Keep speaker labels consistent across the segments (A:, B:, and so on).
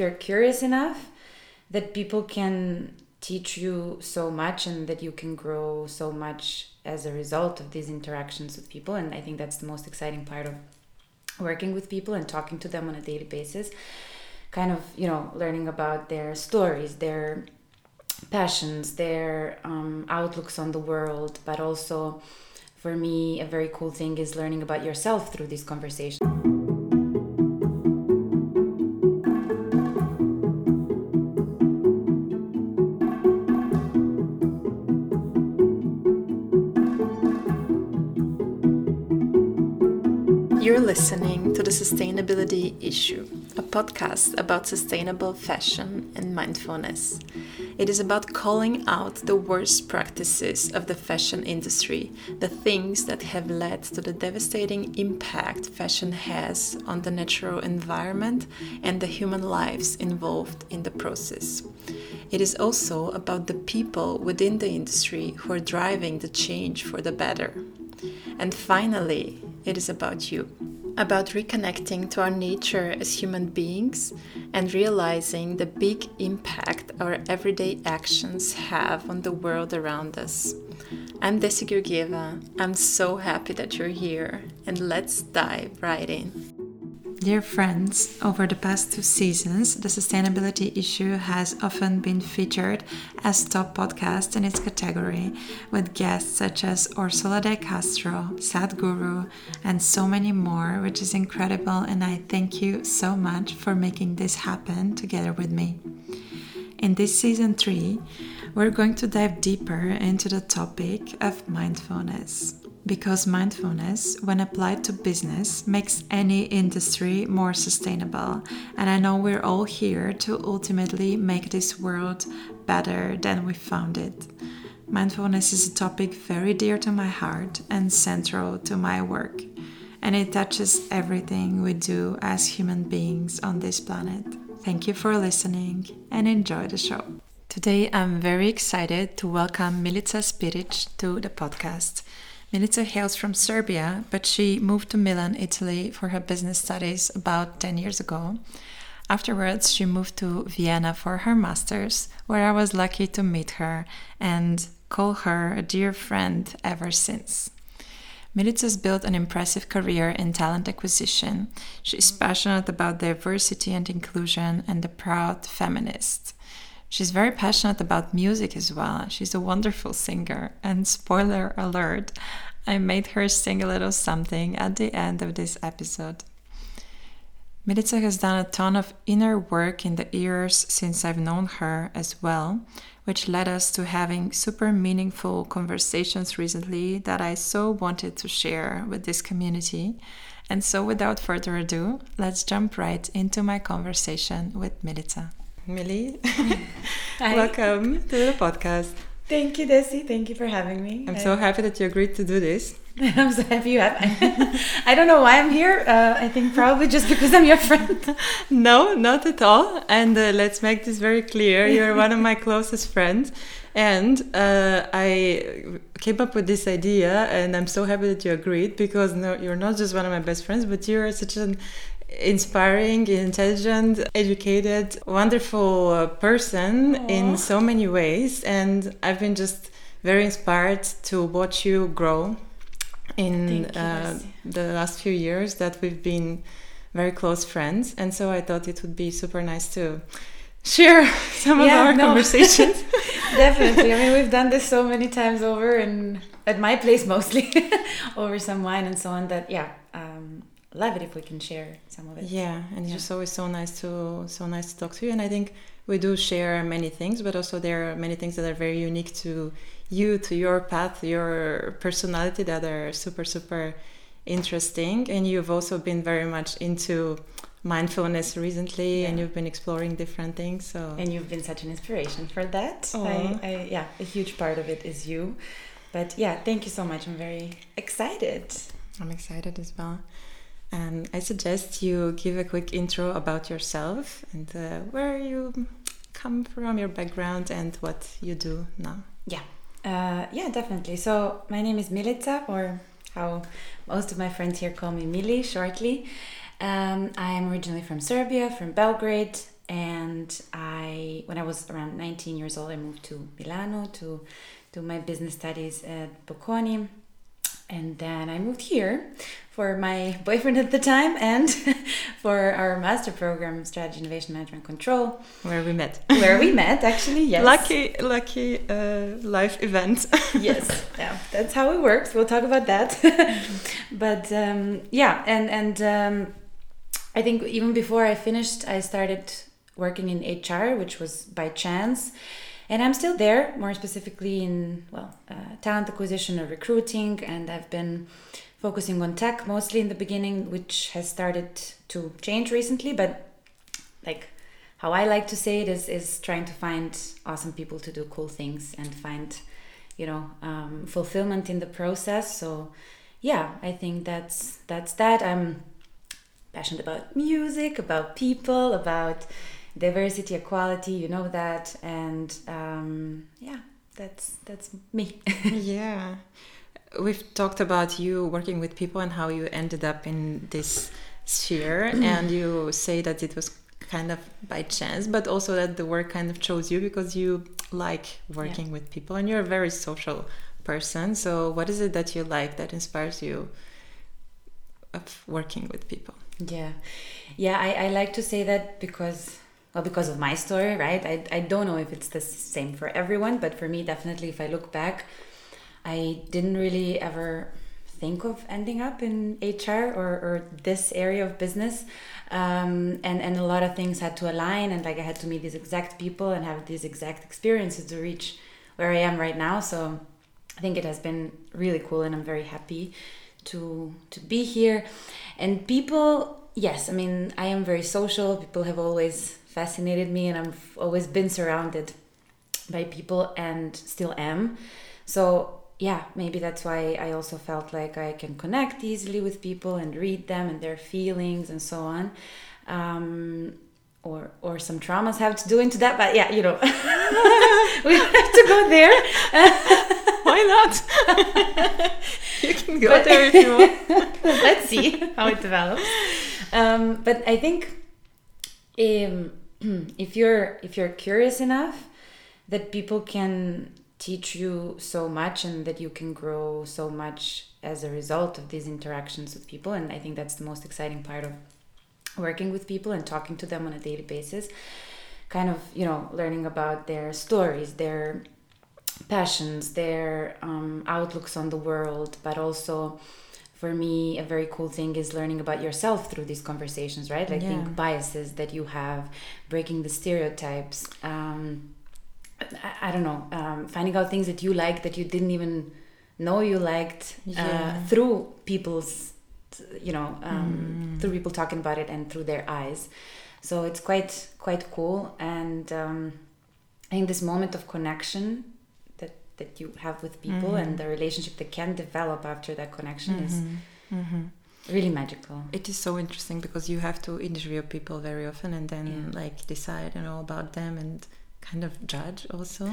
A: you're curious enough that people can teach you so much and that you can grow so much as a result of these interactions with people. And i think that's the most exciting part of working with people and talking to them on a daily basis. Kind of you know learning about their stories their passions their um, outlooks on the world. But also for me a very cool thing is learning about yourself through these conversations
B: listening to The Sustainability Issue, a podcast about sustainable fashion and mindfulness. It is about calling out the worst practices of the fashion industry, the things that have led to the devastating impact fashion has on the natural environment and the human lives involved in the process. It is also about the people within the industry who are driving the change for the better. And finally, it is about you. About reconnecting to our nature as human beings and realizing the big impact our everyday actions have on the world around us. I'm Desi Georgieva. I'm so happy that you're here, and let's dive right in. Dear friends, over the past two seasons, the sustainability issue has often been featured as top podcast in its category, with guests such as Orsola de Castro, Sadhguru, and so many more, which is incredible. And I thank you so much for making this happen together with me. In this season three, we're going to dive deeper into the topic of mindfulness because mindfulness, when applied to business, makes any industry more sustainable. And I know we're all here to ultimately make this world better than we found it. Mindfulness is a topic very dear to my heart and central to my work, and it touches everything we do as human beings on this planet. Thank you for listening and enjoy the show. Today, I'm very excited to welcome Milica Spiric to the podcast. Milica hails from Serbia, but she moved to Milan, Italy for her business studies about 10 years ago. Afterwards, she moved to Vienna for her master's, where I was lucky to meet her and call her a dear friend ever since. Milica's built an impressive career in talent acquisition. She's passionate about diversity and inclusion and a proud feminist. She's very passionate about music as well. She's a wonderful singer. And spoiler alert, I made her sing a little something at the end of this episode. Milica has done a ton of inner work in the years since I've known her as well, which led us to having super meaningful conversations recently that I so wanted to share with this community. And so, without further ado, let's jump right into my conversation with Milica. Millie. Welcome to the podcast.
A: Thank you, Desi. Thank you for having me.
B: I'm so happy that you agreed to do this.
A: I'm so happy you have. I don't know why I'm here. Uh, I think probably just because I'm your friend.
B: no, not at all. And uh, let's make this very clear. You're one of my closest friends. And uh, I came up with this idea, and I'm so happy that you agreed because no, you're not just one of my best friends, but you're such an inspiring, intelligent, educated, wonderful uh, person Aww. in so many ways. And I've been just very inspired to watch you grow in uh, the last few years that we've been very close friends. And so I thought it would be super nice to share some yeah, of our no. conversations.
A: Definitely. I mean, we've done this so many times over and at my place mostly over some wine and so on that, yeah. Um, love it if we can share some of it.
B: Yeah, and it's just always so nice to so nice to talk to you. And I think we do share many things, but also there are many things that are very unique to you, to your path, your personality that are super super interesting. And you've also been very much into mindfulness recently, yeah. and you've been exploring different things. So
A: and you've been such an inspiration for that. I, I, yeah, a huge part of it is you. But yeah, thank you so much. I'm very excited.
B: I'm excited as well. And I suggest you give a quick intro about yourself and uh, where you come from, your background, and what you do now.
A: Yeah, uh, yeah, definitely. So my name is Milica, or how most of my friends here call me Mili shortly. Um, I'm originally from Serbia, from Belgrade, and I, when I was around 19 years old, I moved to Milano to do my business studies at Bocconi and then I moved here for my boyfriend at the time and for our master program, Strategy, Innovation, Management, Control.
B: Where we met.
A: Where we met, actually, yes.
B: Lucky, lucky uh, life event.
A: yes, yeah, that's how it works. We'll talk about that. but um, yeah, and, and um, I think even before I finished, I started working in HR, which was by chance and I'm still there, more specifically in well, uh, talent acquisition or recruiting, and I've been focusing on tech mostly in the beginning, which has started to change recently. But like how I like to say it is is trying to find awesome people to do cool things and find you know um, fulfillment in the process. So yeah, I think that's that's that. I'm passionate about music, about people, about diversity, equality, you know that, and um, yeah, that's that's me.
B: yeah, we've talked about you working with people and how you ended up in this sphere, and you say that it was kind of by chance, but also that the work kind of chose you because you like working yeah. with people and you're a very social person. So, what is it that you like that inspires you of working with people?
A: Yeah, yeah, I, I like to say that because well because of my story right? I, I don't know if it's the same for everyone but for me definitely if i look back i didn't really ever think of ending up in hr or, or this area of business. Um, and and a lot of things had to align and like i had to meet these exact people and have these exact experiences to reach where i am right now. So i think it has been really cool and i'm very happy to to be here. And people yes i mean i am very social people have always fascinated me and I've always been surrounded by people and still am. So, yeah, maybe that's why I also felt like I can connect easily with people and read them and their feelings and so on. Um, or or some traumas have to do into that, but yeah, you know, we don't have to go there.
B: Why not? you can go but, there if you want.
A: Let's see how it develops. Um, but I think um, if you're if you're curious enough that people can teach you so much and that you can grow so much as a result of these interactions with people. And i think that's the most exciting part of working with people and talking to them on a daily basis. Kind of you know learning about their stories their passions their um, outlooks on the world but also for me a very cool thing is learning about yourself through these conversations right like yeah. think biases that you have breaking the stereotypes um, I, I, don't know um, finding out things that you like that you didn't even know you liked uh, yeah. through people's you know um, mm. through people talking about it and through their eyes so it's quite quite cool and um, i think this moment of connection that you have with people mm-hmm. and the relationship that can develop after that connection mm-hmm. is mm-hmm. really magical
B: it is so interesting because you have to interview people very often and then yeah. like decide you know about them and kind of judge also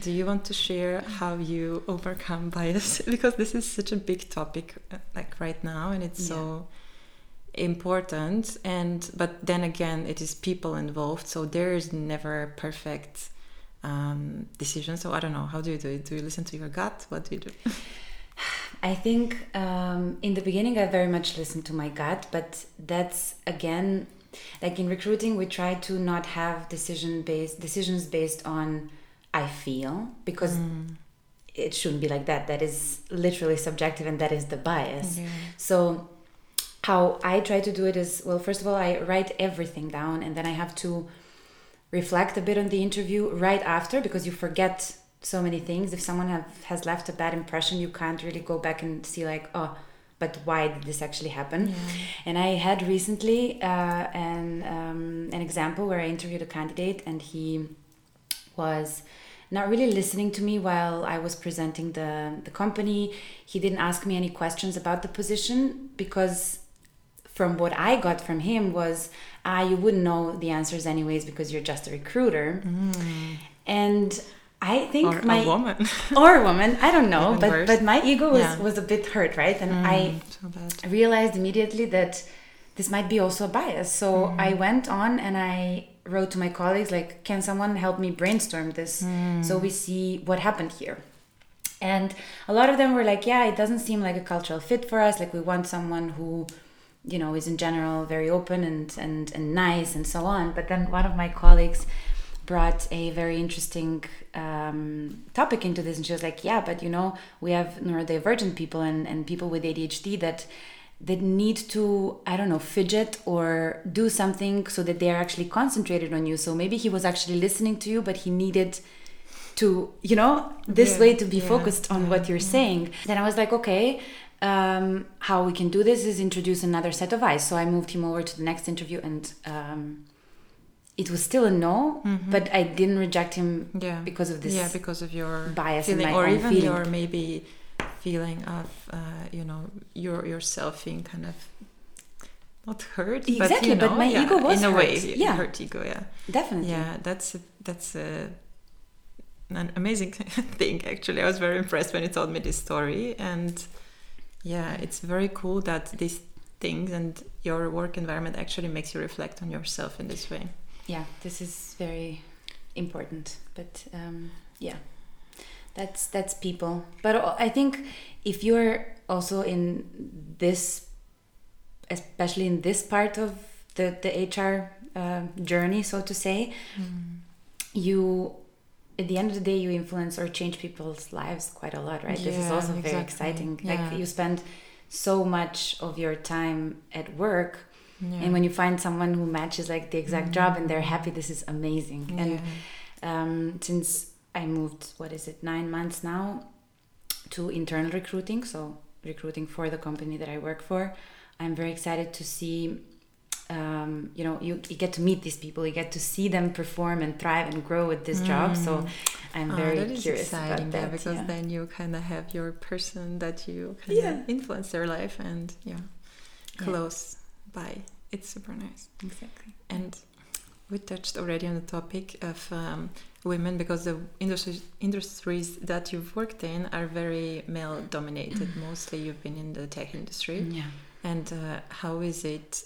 B: do you want to share how you overcome bias because this is such a big topic uh, like right now and it's yeah. so important and but then again it is people involved so there is never perfect um, decision. So I don't know. How do you do it? Do you listen to your gut? What do you do?
A: I think um, in the beginning I very much listened to my gut, but that's again like in recruiting we try to not have decision based decisions based on I feel because mm. it shouldn't be like that. That is literally subjective and that is the bias. So how I try to do it is well first of all I write everything down and then I have to reflect a bit on the interview right after because you forget so many things. If someone have, has left a bad impression, you can't really go back and see like, oh, but why did this actually happen? Yeah. And I had recently uh, an um, an example where I interviewed a candidate and he was not really listening to me while I was presenting the the company. He didn't ask me any questions about the position because from what I got from him was ah, you wouldn't know the answers anyways because you're just a recruiter. Mm. And I think
B: or
A: my
B: a woman
A: or a woman, I don't know, but but my ego was yeah. was a bit hurt, right? And mm, I so realized immediately that this might be also a bias. So mm. I went on and I wrote to my colleagues like, "Can someone help me brainstorm this so we see what happened here?" And a lot of them were like, "Yeah, it doesn't seem like a cultural fit for us. Like we want someone who." You know is in general very open and and and nice and so on. But then one of my colleagues brought a very interesting um, topic into this and she was like yeah but you know we have neurodivergent people and, and people with adhd that that need to i don't know fidget or do something so that they're actually concentrated on you. So maybe he was actually listening to you but he needed to you know this
B: Yeah,
A: way to be
B: yeah,
A: focused on what you're saying. Then i was like okay um, how we can do this is introduce another set of eyes so i moved him over to the next interview and um, it was still a no but i didn't reject him
B: Yeah.
A: because of this
B: yeah, because of your
A: bias in
B: feeling, or even
A: feeling.
B: your maybe feeling of uh, you know your yourself being kind of not hurt, but
A: Exactly,
B: you
A: but my
B: yeah,
A: ego was
B: in a way,
A: hurt.
B: y-
A: Yeah.
B: hurt ego, yeah,
A: definitely
B: yeah. That's a, that's a, an amazing thing. Actually, I was very impressed when you told me this story, and yeah, it's very cool that these things and your work environment actually makes you reflect on yourself in this way.
A: yeah this is very important but um, yeah. That's that's people. But i think if you're also in this especially in this part of the the hr uh, journey so to say you at the end of the day you influence or change people's lives quite a lot right? This is
B: Yeah,
A: also very exciting.
B: Yeah.
A: like you spend so much of your time at work
B: Yeah.
A: and when you find someone who matches like the exact job and they're happy this is amazing. And um, since i moved what is it nine months now to internal recruiting so recruiting for the company that i work for i'm very excited to see um, you know you, you get to meet these people you get to see them perform and thrive and grow with this job so i'm
B: Ah,
A: very
B: that is
A: curious
B: exciting,
A: about
B: yeah,
A: that
B: because
A: yeah.
B: then you kind of have your person that you kind of
A: Yeah.
B: influence their life and yeah,
A: Yeah.
B: close by. It's super nice.
A: exactly
B: And we touched already on the topic of um, women because the industries industries that you've worked in are very male dominated. Mostly, you've been in the tech industry.
A: yeah
B: And uh, how is it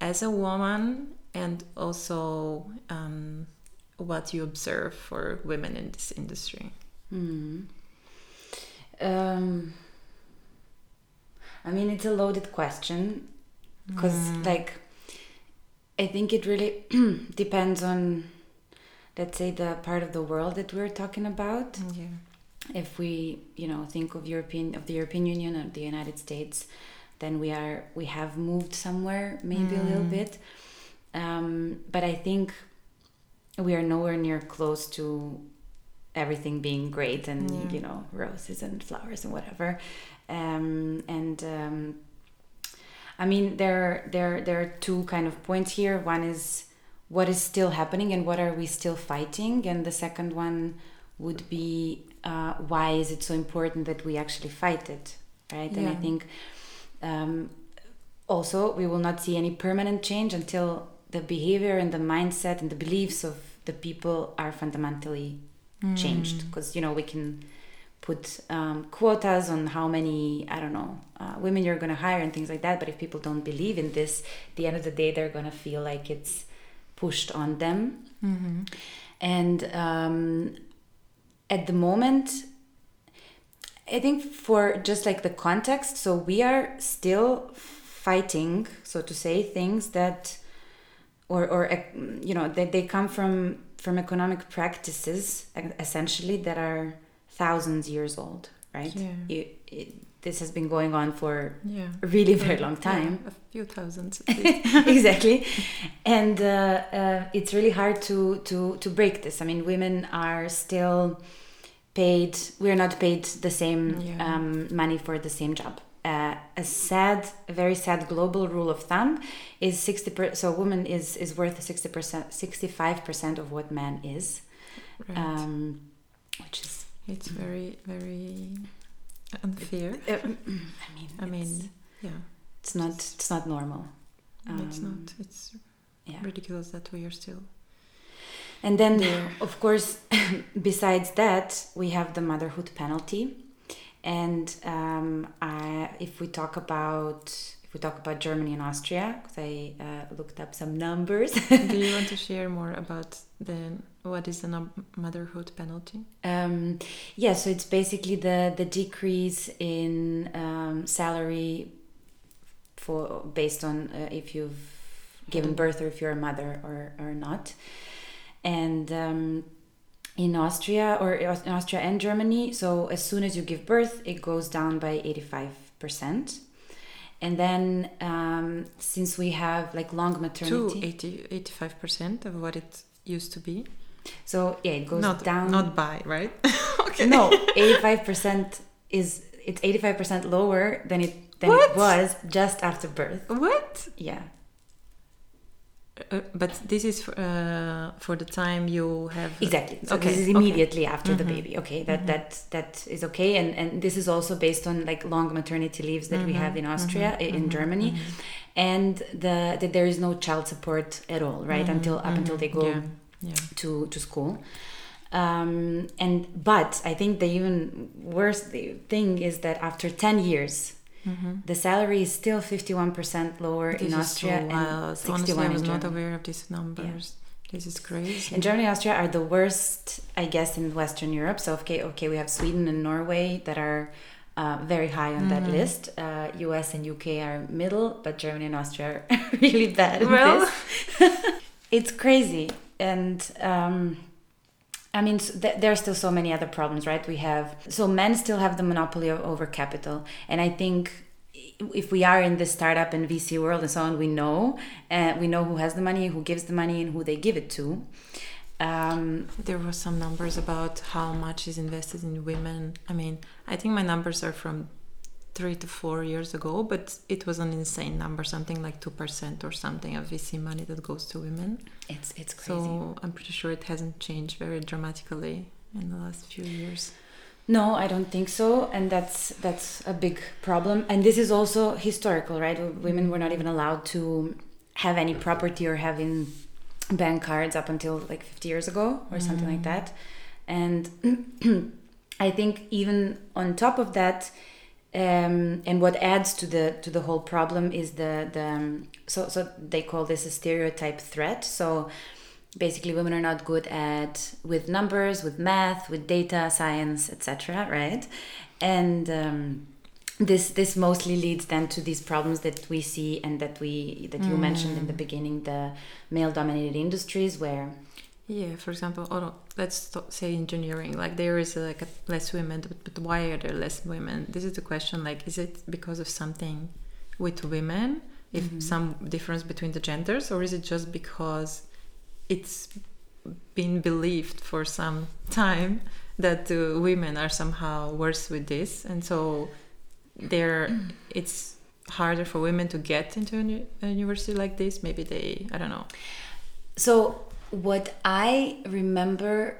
B: as a woman, and also um, what you observe for women in this industry?
A: Hmm. Um, I mean, it's a loaded question because, like, I think it really depends on, let's say, the part of the world that we're talking about.
B: Yeah.
A: If we, you know, think of European of the European Union or the United States, then we are we have moved somewhere maybe a little bit, um, but I think we are nowhere near close to everything being great and
B: Yeah.
A: you know roses and flowers and whatever. Um, and um, i mean there there there are two kind of points here. One is what is still happening and what are we still fighting? And the second one would be uh, why is it so important that we actually fight it right? And i
B: Yeah.
A: think um, also we will not see any permanent change until the behavior and the mindset and the beliefs of the people are fundamentally changed. Because you know we can put um, quotas on how many i don't know uh, women you're going to hire and things like that but if people don't believe in this at the end of the day they're going to feel like it's pushed on them. And um, at the moment i think for just like the context so we are still fighting so to say things that or or you know that they come from from economic practices essentially that are thousands years old right
B: Yeah.
A: You- it, this has been going on for
B: Yeah.
A: a really very long time
B: Yeah, a few thousands.
A: exactly and uh, uh, it's really hard to to to break this i mean women are still paid we're not paid the same
B: Yeah.
A: um, money for the same job uh, a sad a very sad global rule of thumb is 60 per, so a woman is is worth 60 percent 65 percent of what man is
B: right.
A: um, which is
B: it's very, very unfair.
A: uh, i mean
B: I mean,
A: it's,
B: yeah,
A: it's not it's not normal
B: it's
A: Um,
B: not. It's
A: yeah
B: ridiculous that we are still.
A: And then,
B: there.
A: of course, besides that, we have the motherhood penalty. And um, I, if we talk about, if we talk about Germany and Austria, because I uh, looked up some numbers.
B: Do you want to share more about the what is the motherhood penalty?
A: Um, yeah, so it's basically the the decrease in um, salary for based on uh, if you've given birth or if you're a mother or or not, and. Um, in Austria or in Austria and Germany, so as soon as you give birth, it goes down by 85%. And then um, since we have like long
B: To
A: maternity,
B: 80, 85% of what it used to be.
A: so yeah, it goes
B: not
A: down.
B: not by, right? okay.
A: no, 85% is it's 85% lower than it than
B: What?
A: it was just after birth.
B: What?
A: Yeah.
B: Uh, but this is for, uh, for the time you have
A: Exactly. So
B: Okay,
A: this is
B: okay.
A: immediately after the
B: Mhm.
A: baby. Okay, that
B: Mhm.
A: that that is okay, and and this is also based on like long maternity leaves that we have in Austria, i- in Germany, and the that there is no child support at all, right? Until up until they go
B: Yeah. yeah.
A: to to school. Um, and but I think the even worse thing is that after ten years,
B: Mhm.
A: the salary is still fifty one percent lower
B: This
A: in
B: is so
A: Austria and
B: wild.
A: sixty
B: Honestly, I was not aware of these numbers. This is crazy.
A: And Germany and Austria are the worst, I guess, in Western Europe. So okay, okay, we have Sweden and Norway that are uh, very high on that
B: Mhm.
A: list. Uh, US and UK are middle, but Germany and Austria are really bad.
B: Well-
A: this. it's crazy, and um, I mean, th- there are still so many other problems, right? We have so men still have the monopoly over capital, and I think if we are in this startup and VC world and so on, we know, uh, we know who has the money, who gives the money, and who they give it to. Um,
B: There were some numbers about how much is invested in women. I mean, I think my numbers are from three to four years ago, but it was an insane number, something like two percent or something of VC money that goes to women.
A: it's it's crazy.
B: So I'm pretty sure it hasn't changed very dramatically in the last few years.
A: No, I don't think so, and that's that's a big problem. And this is also historical, right? Women were not even allowed to have any property or having bank cards up until like 50 years ago or something like mm. that. And I think even on top of that, um, and what adds to the to the whole problem is the the um, so so they call this a stereotype threat. So basically women are not good at with numbers with math with data science etc right and um, this this mostly leads then to these problems that we see and that we that you mentioned in the beginning the male dominated industries where
B: Yeah, for example, oh no, let's say engineering. Like there is like a less women, but, but why are there less women? This is the question. Like, is it because of something with women, if some difference between the genders, or is it just because it's been believed for some time that uh, women are somehow worse with this, and so there it's harder for women to get into a university like this. Maybe they, I don't know.
A: So what I remember,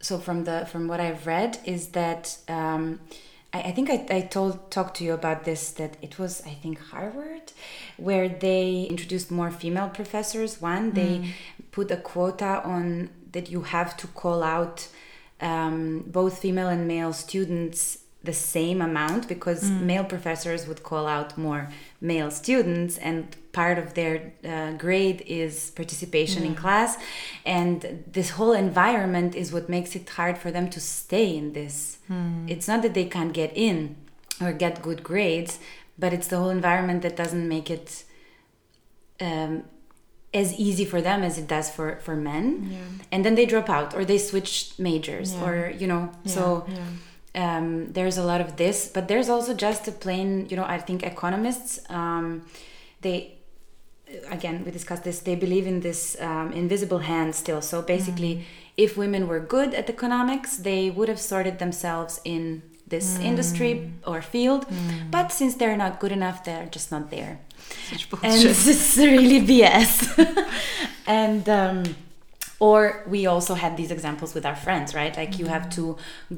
A: so from the from what I've read, is that um, I, I think I, I told talked to you about this that it was I think Harvard, where they introduced more female professors. One, they put a quota on that you have to call out um, both female and male students the same amount because male professors would call out more male students and part of their uh, grade is participation in class and this whole environment is what makes it hard for them to stay in this it's not that they can't get in or get good grades but it's the whole environment that doesn't make it um, as easy for them as it does for for men
B: Yeah.
A: and then they drop out or they switch majors
B: Yeah.
A: or you know so
B: yeah.
A: um, there's a lot of this but there's also just a plain you know i think economists um, they again we discussed this they believe in this um, invisible hand still. So basically if women were good at economics they would have sorted themselves in this industry or field. But since they're not good enough they're just not there. And this is really BS. and um, or we also had these examples with our friends, right? Like you have to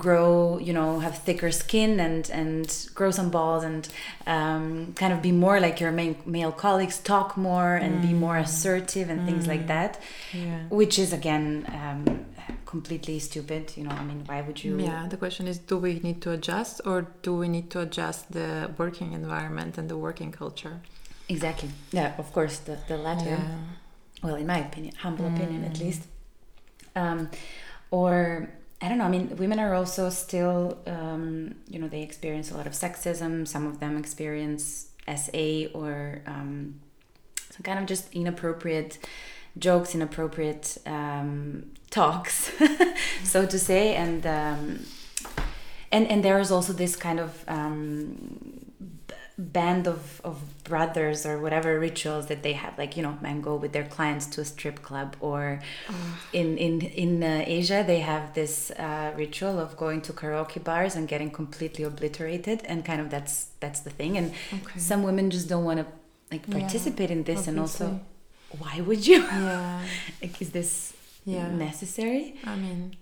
A: grow, you know, have thicker skin and and grow some balls and um, kind of be more like your main, male colleagues, talk more and be more assertive and things like that.
B: yeah.
A: Which is again um, completely stupid. You know, I mean, why would you?
B: Yeah, the question is do we need to adjust or do we need to adjust the working environment and the working culture?
A: exactly yeah of course the, the latter
B: Yeah.
A: well in my opinion humble opinion at least um, or i don't know i mean women are also still um, you know they experience a lot of sexism. Some of them experience sa or um, some kind of just inappropriate jokes inappropriate um, talks so to say. And um, and and there is also this kind of um, band of, of brothers or whatever rituals that they have like you know men go with their clients to a strip club or in in in uh, asia they have this uh, ritual of going to karaoke bars and getting completely obliterated and kind of that's that's the thing and
B: Okay.
A: some women just don't want to like
B: Yeah,
A: participate in this and also why would you
B: Yeah.
A: like is this
B: Yeah.
A: necessary
B: I mean,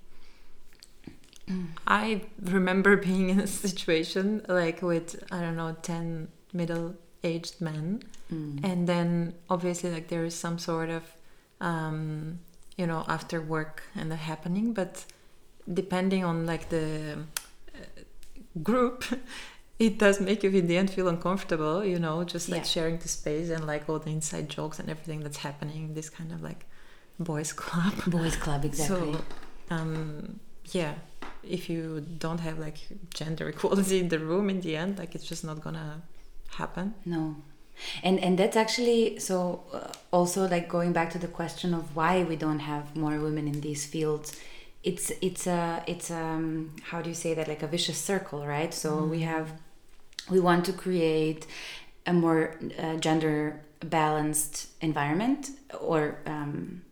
B: I remember being in a situation like with I don't know ten middle-aged men,
A: Mm.
B: and then obviously like there is some sort of um, you know after work and the happening, but depending on like the uh, group. It does make you in the end feel uncomfortable, you know, just like
A: Yeah.
B: sharing the space and like all the inside jokes and everything that's happening this kind of like boys club.
A: boys club exactly
B: So, um, yeah, if you don't have like gender equality in the room in the end, like it's just not gonna happen.
A: No. And and that's actually so uh, also like going back to the question of why we don't have more women in these fields. It's it's a it's um how do you say that like a vicious circle, right? So we have we want to create a more uh, gender balanced environment or um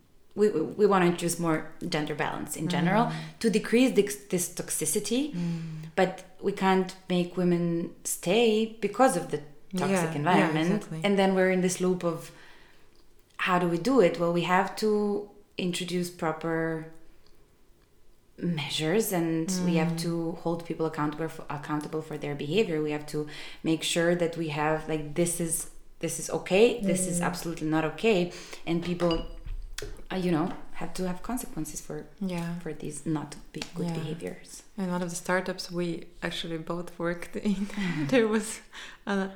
A: we, we we want to introduce more gender balance in general mm. to decrease this, this toxicity. Mm. But we can't make women stay because of the toxic
B: Yeah, yeah,
A: environment.
B: exactly.
A: and then we're in this loop of how do we do it? Well we have to introduce proper measures and we have mm. to hold people accountable for, accountable for their behavior. We have to make sure that we have like this is this is okay this is absolutely not okay. And people uh, you know have to have consequences for
B: Yeah.
A: for these not be good
B: Yeah.
A: behaviors
B: In one of the startups we actually both worked in, there was, uh,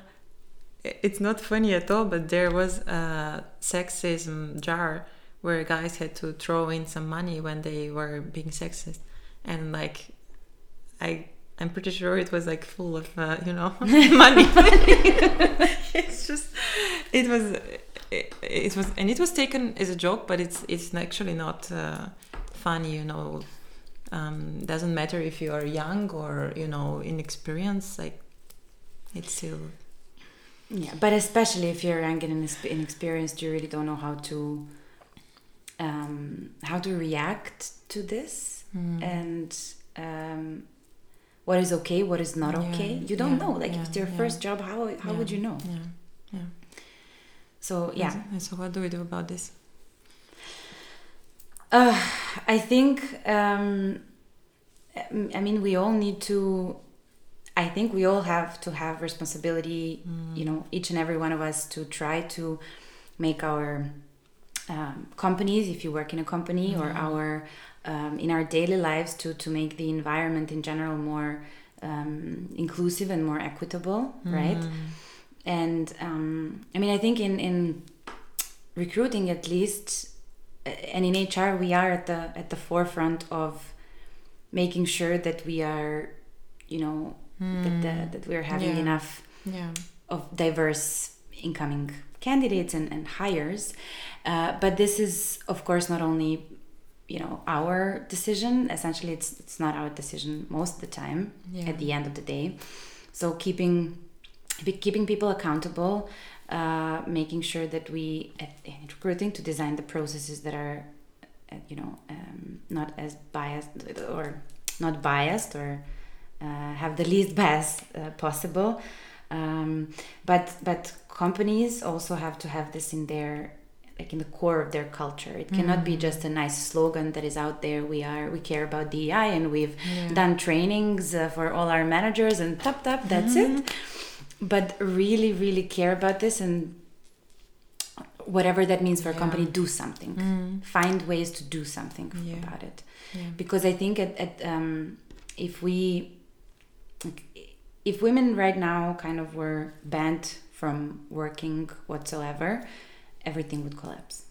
B: it's not funny at all, but there was a sexism jar where guys had to throw in some money when they were being sexist, and like, I. I'm pretty sure it was like full of, uh, you know, money. it's just, it was, it, it was, and it was taken as a joke, but it's it's actually not uh, funny, you know um, doesn't matter if you are young or you know inexperienced like it's still
A: Yeah, but especially if you're young and inexperienced, you really don't know how to um, how to react to this and um, what is okay, what is not
B: Yeah,
A: okay. You don't
B: yeah,
A: know. Like if it's your
B: yeah.
A: first job, how how would you know? So yeah,
B: and so what do we do about this
A: Uh, I think, um, I mean, we all need to. I think we all have to have responsibility. You know, each and every one of us to try to make our um, companies, if you work in a company, or our um, in our daily lives, to to make the environment in general more um, inclusive and more equitable, right? And um, I mean, I think in in recruiting at least and in HR we are at the at the forefront of making sure that we are you know that the, that we're having
B: Yeah.
A: enough
B: yeah.
A: of diverse incoming candidates and, and hires. Uh, but this is of course not only you know our decision. Essentially it's it's not our decision most of the time
B: Yeah.
A: at the end of the day. So keeping be- keeping people accountable uh, making sure that we at, in recruiting to design the processes that are uh, you know um, not as biased or not biased or uh, have the least bias uh, possible. Um, but but companies also have to have this in their like in the core of their culture. It cannot be just a nice slogan that is out there we are we care about DEI and we've
B: Yeah.
A: done trainings uh, for all our managers and tap tap that's it but really really care about this and whatever that means for a company do something
B: Mm.
A: find ways to do something
B: Yeah.
A: about it
B: yeah
A: because i think at, at um, if we if women right now kind of were banned from working whatsoever, everything would collapse.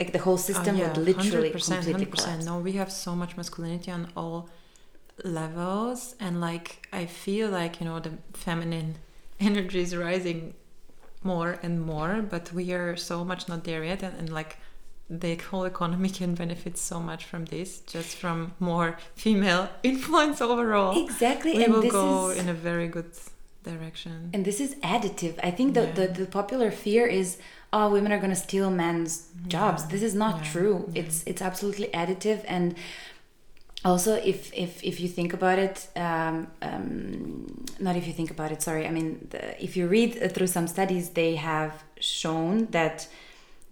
A: Like the whole system
B: yeah,
A: would literally
B: 100%,
A: completely
B: 100%.
A: collapse.
B: No, we have so much masculinity on all levels, and like I feel like you know the feminine energy is rising more and more, but we are so much not there yet, and, and like the whole economy can benefit so much from this, just from more female influence overall.
A: Exactly,
B: We
A: and
B: will
A: this
B: go
A: is
B: in a very good direction.
A: and this is additive. I think the,
B: Yeah.
A: the, the popular fear is oh women are going to steal men's jobs.
B: Yeah,
A: This is not
B: yeah,
A: true. It's it's absolutely additive and also if if if you think about it um, um, not if you think about it sorry i mean the, if you read uh, through some studies they have shown that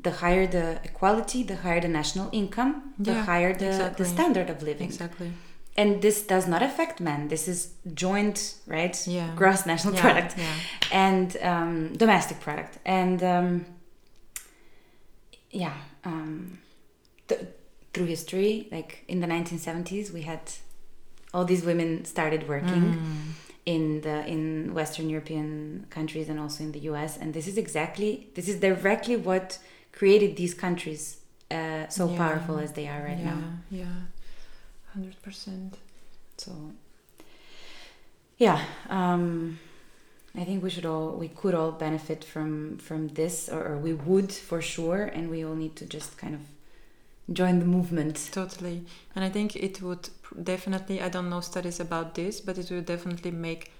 A: the higher the equality the higher the national income the
B: Yeah,
A: higher the,
B: exactly.
A: the standard of living
B: Exactly.
A: and this does not affect men this is joint right
B: Yeah.
A: gross national
B: Yeah,
A: product
B: Yeah.
A: and um, domestic product and um, yeah um, th- through history like in the 1970s we had all these women started working
B: Mm.
A: in the in western european countries and also in the us and this is exactly this is directly what created these countries uh, so
B: Yeah.
A: powerful as they are right
B: yeah,
A: now
B: Yeah, hundred percent.
A: so yeah um i think we should all we could all benefit from from this or, or we would for sure and we all need to just kind of join the movement
B: Totally, and I think it would definitely. I don't know studies about this, but it would definitely make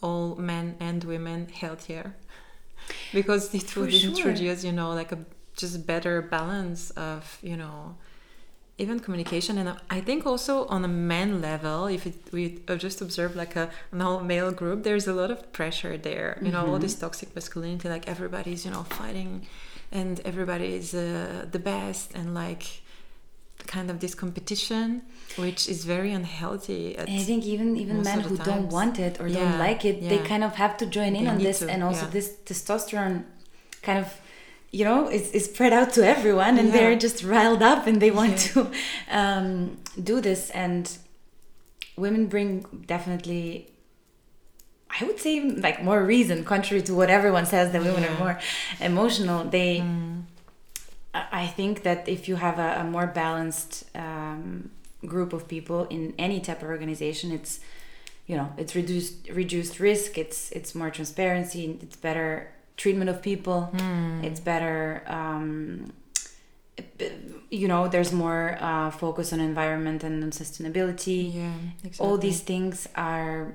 B: all men and women healthier because it would
A: sure.
B: introduce, you know, like a just better balance of, you know, even communication and i think also on a man level if it, we uh, just observe like a an all male group there's a lot of pressure there you know all
A: Mhm.
B: this toxic masculinity like everybody's you know fighting and everybody is uh, the best and like kind of this competition which is very unhealthy
A: i think even even men who don't want it or
B: Yeah,
A: don't like it they kind of have to join in
B: They
A: on this
B: to,
A: and also
B: yeah.
A: this testosterone kind of you know is, is spread out to everyone and
B: Yeah.
A: they're just riled up and they want
B: Yeah.
A: to um, do this and women bring definitely i would say like more reason contrary to what everyone says that women are more emotional they
B: Mm,
A: I I think that if you have a, a more balanced um, group of people in any type of organization, it's you know it's reduced reduced risk. It's it's more transparency. It's better treatment of people.
B: mm,
A: It's better. Um, you know, there's more uh, focus on environment and on sustainability.
B: yeah exactly.
A: All these things are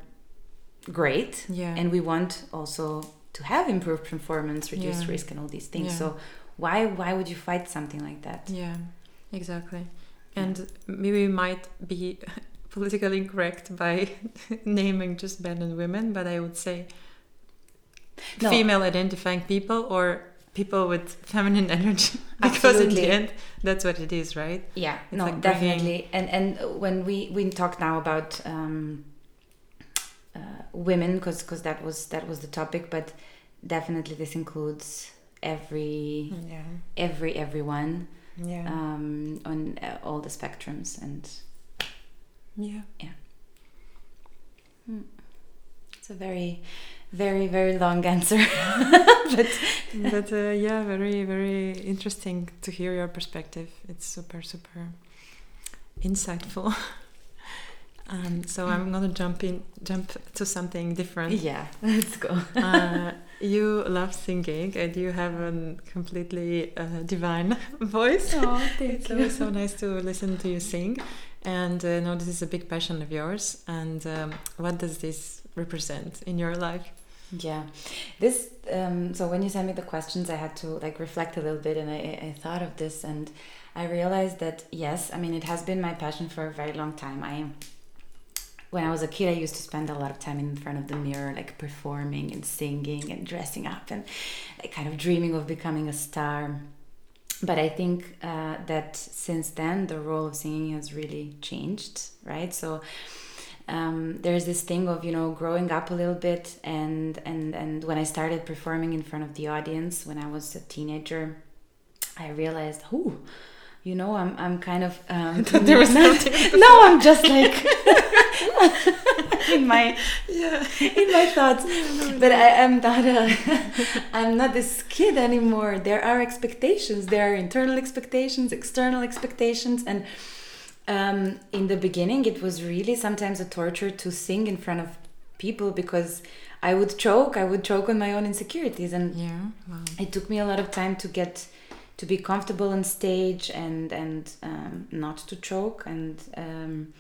A: great,
B: yeah
A: and we want also to have improved performance, reduced
B: Yeah.
A: risk, and all these things.
B: Yeah.
A: So why why would you fight something like that?
B: Yeah, exactly. And maybe we might be politically incorrect by naming just men and women, but I would say
A: No.
B: female identifying people or people with feminine energy. because in the end, that's what it is, right?
A: Yeah,
B: It's
A: no,
B: like bringing-
A: definitely. And and when we we talk now about um, uh, women, because because that was that was the topic, but definitely this includes every
B: Yeah.
A: every everyone
B: Yeah.
A: um, on uh, all the spectrums, and
B: yeah.
A: yeah it's a very very very long answer, but
B: but uh, yeah, very, very interesting to hear your perspective. It's super, super insightful. um, so I'm gonna jump in, jump to something different.
A: yeah, let's go.
B: uh, you love singing and you have a completely uh, divine voice.
A: Oh,
B: it's always so nice to listen to you sing. And uh, no, this is a big passion of yours. And um, what does this represent in your life?
A: Yeah, this. Um, so when you sent me the questions, I had to like reflect a little bit, and I, I thought of this, and I realized that yes, I mean it has been my passion for a very long time. I, when I was a kid, I used to spend a lot of time in front of the mirror, like performing and singing and dressing up, and like kind of dreaming of becoming a star. But I think uh, that since then, the role of singing has really changed, right? So um, there's this thing of you know growing up a little bit and and and when i started performing in front of the audience when i was a teenager i realized oh you know i'm i'm kind of um,
B: There was
A: not- no i'm just like in my
B: yeah
A: in my thoughts. But I am not a, I'm not this kid anymore. There are expectations. There are internal expectations, external expectations, and um, in the beginning, it was really sometimes a torture to sing in front of people because I would choke. I would choke on my own insecurities, and
B: yeah wow.
A: it took me a lot of time to get to be comfortable on stage and and um, not to choke and um,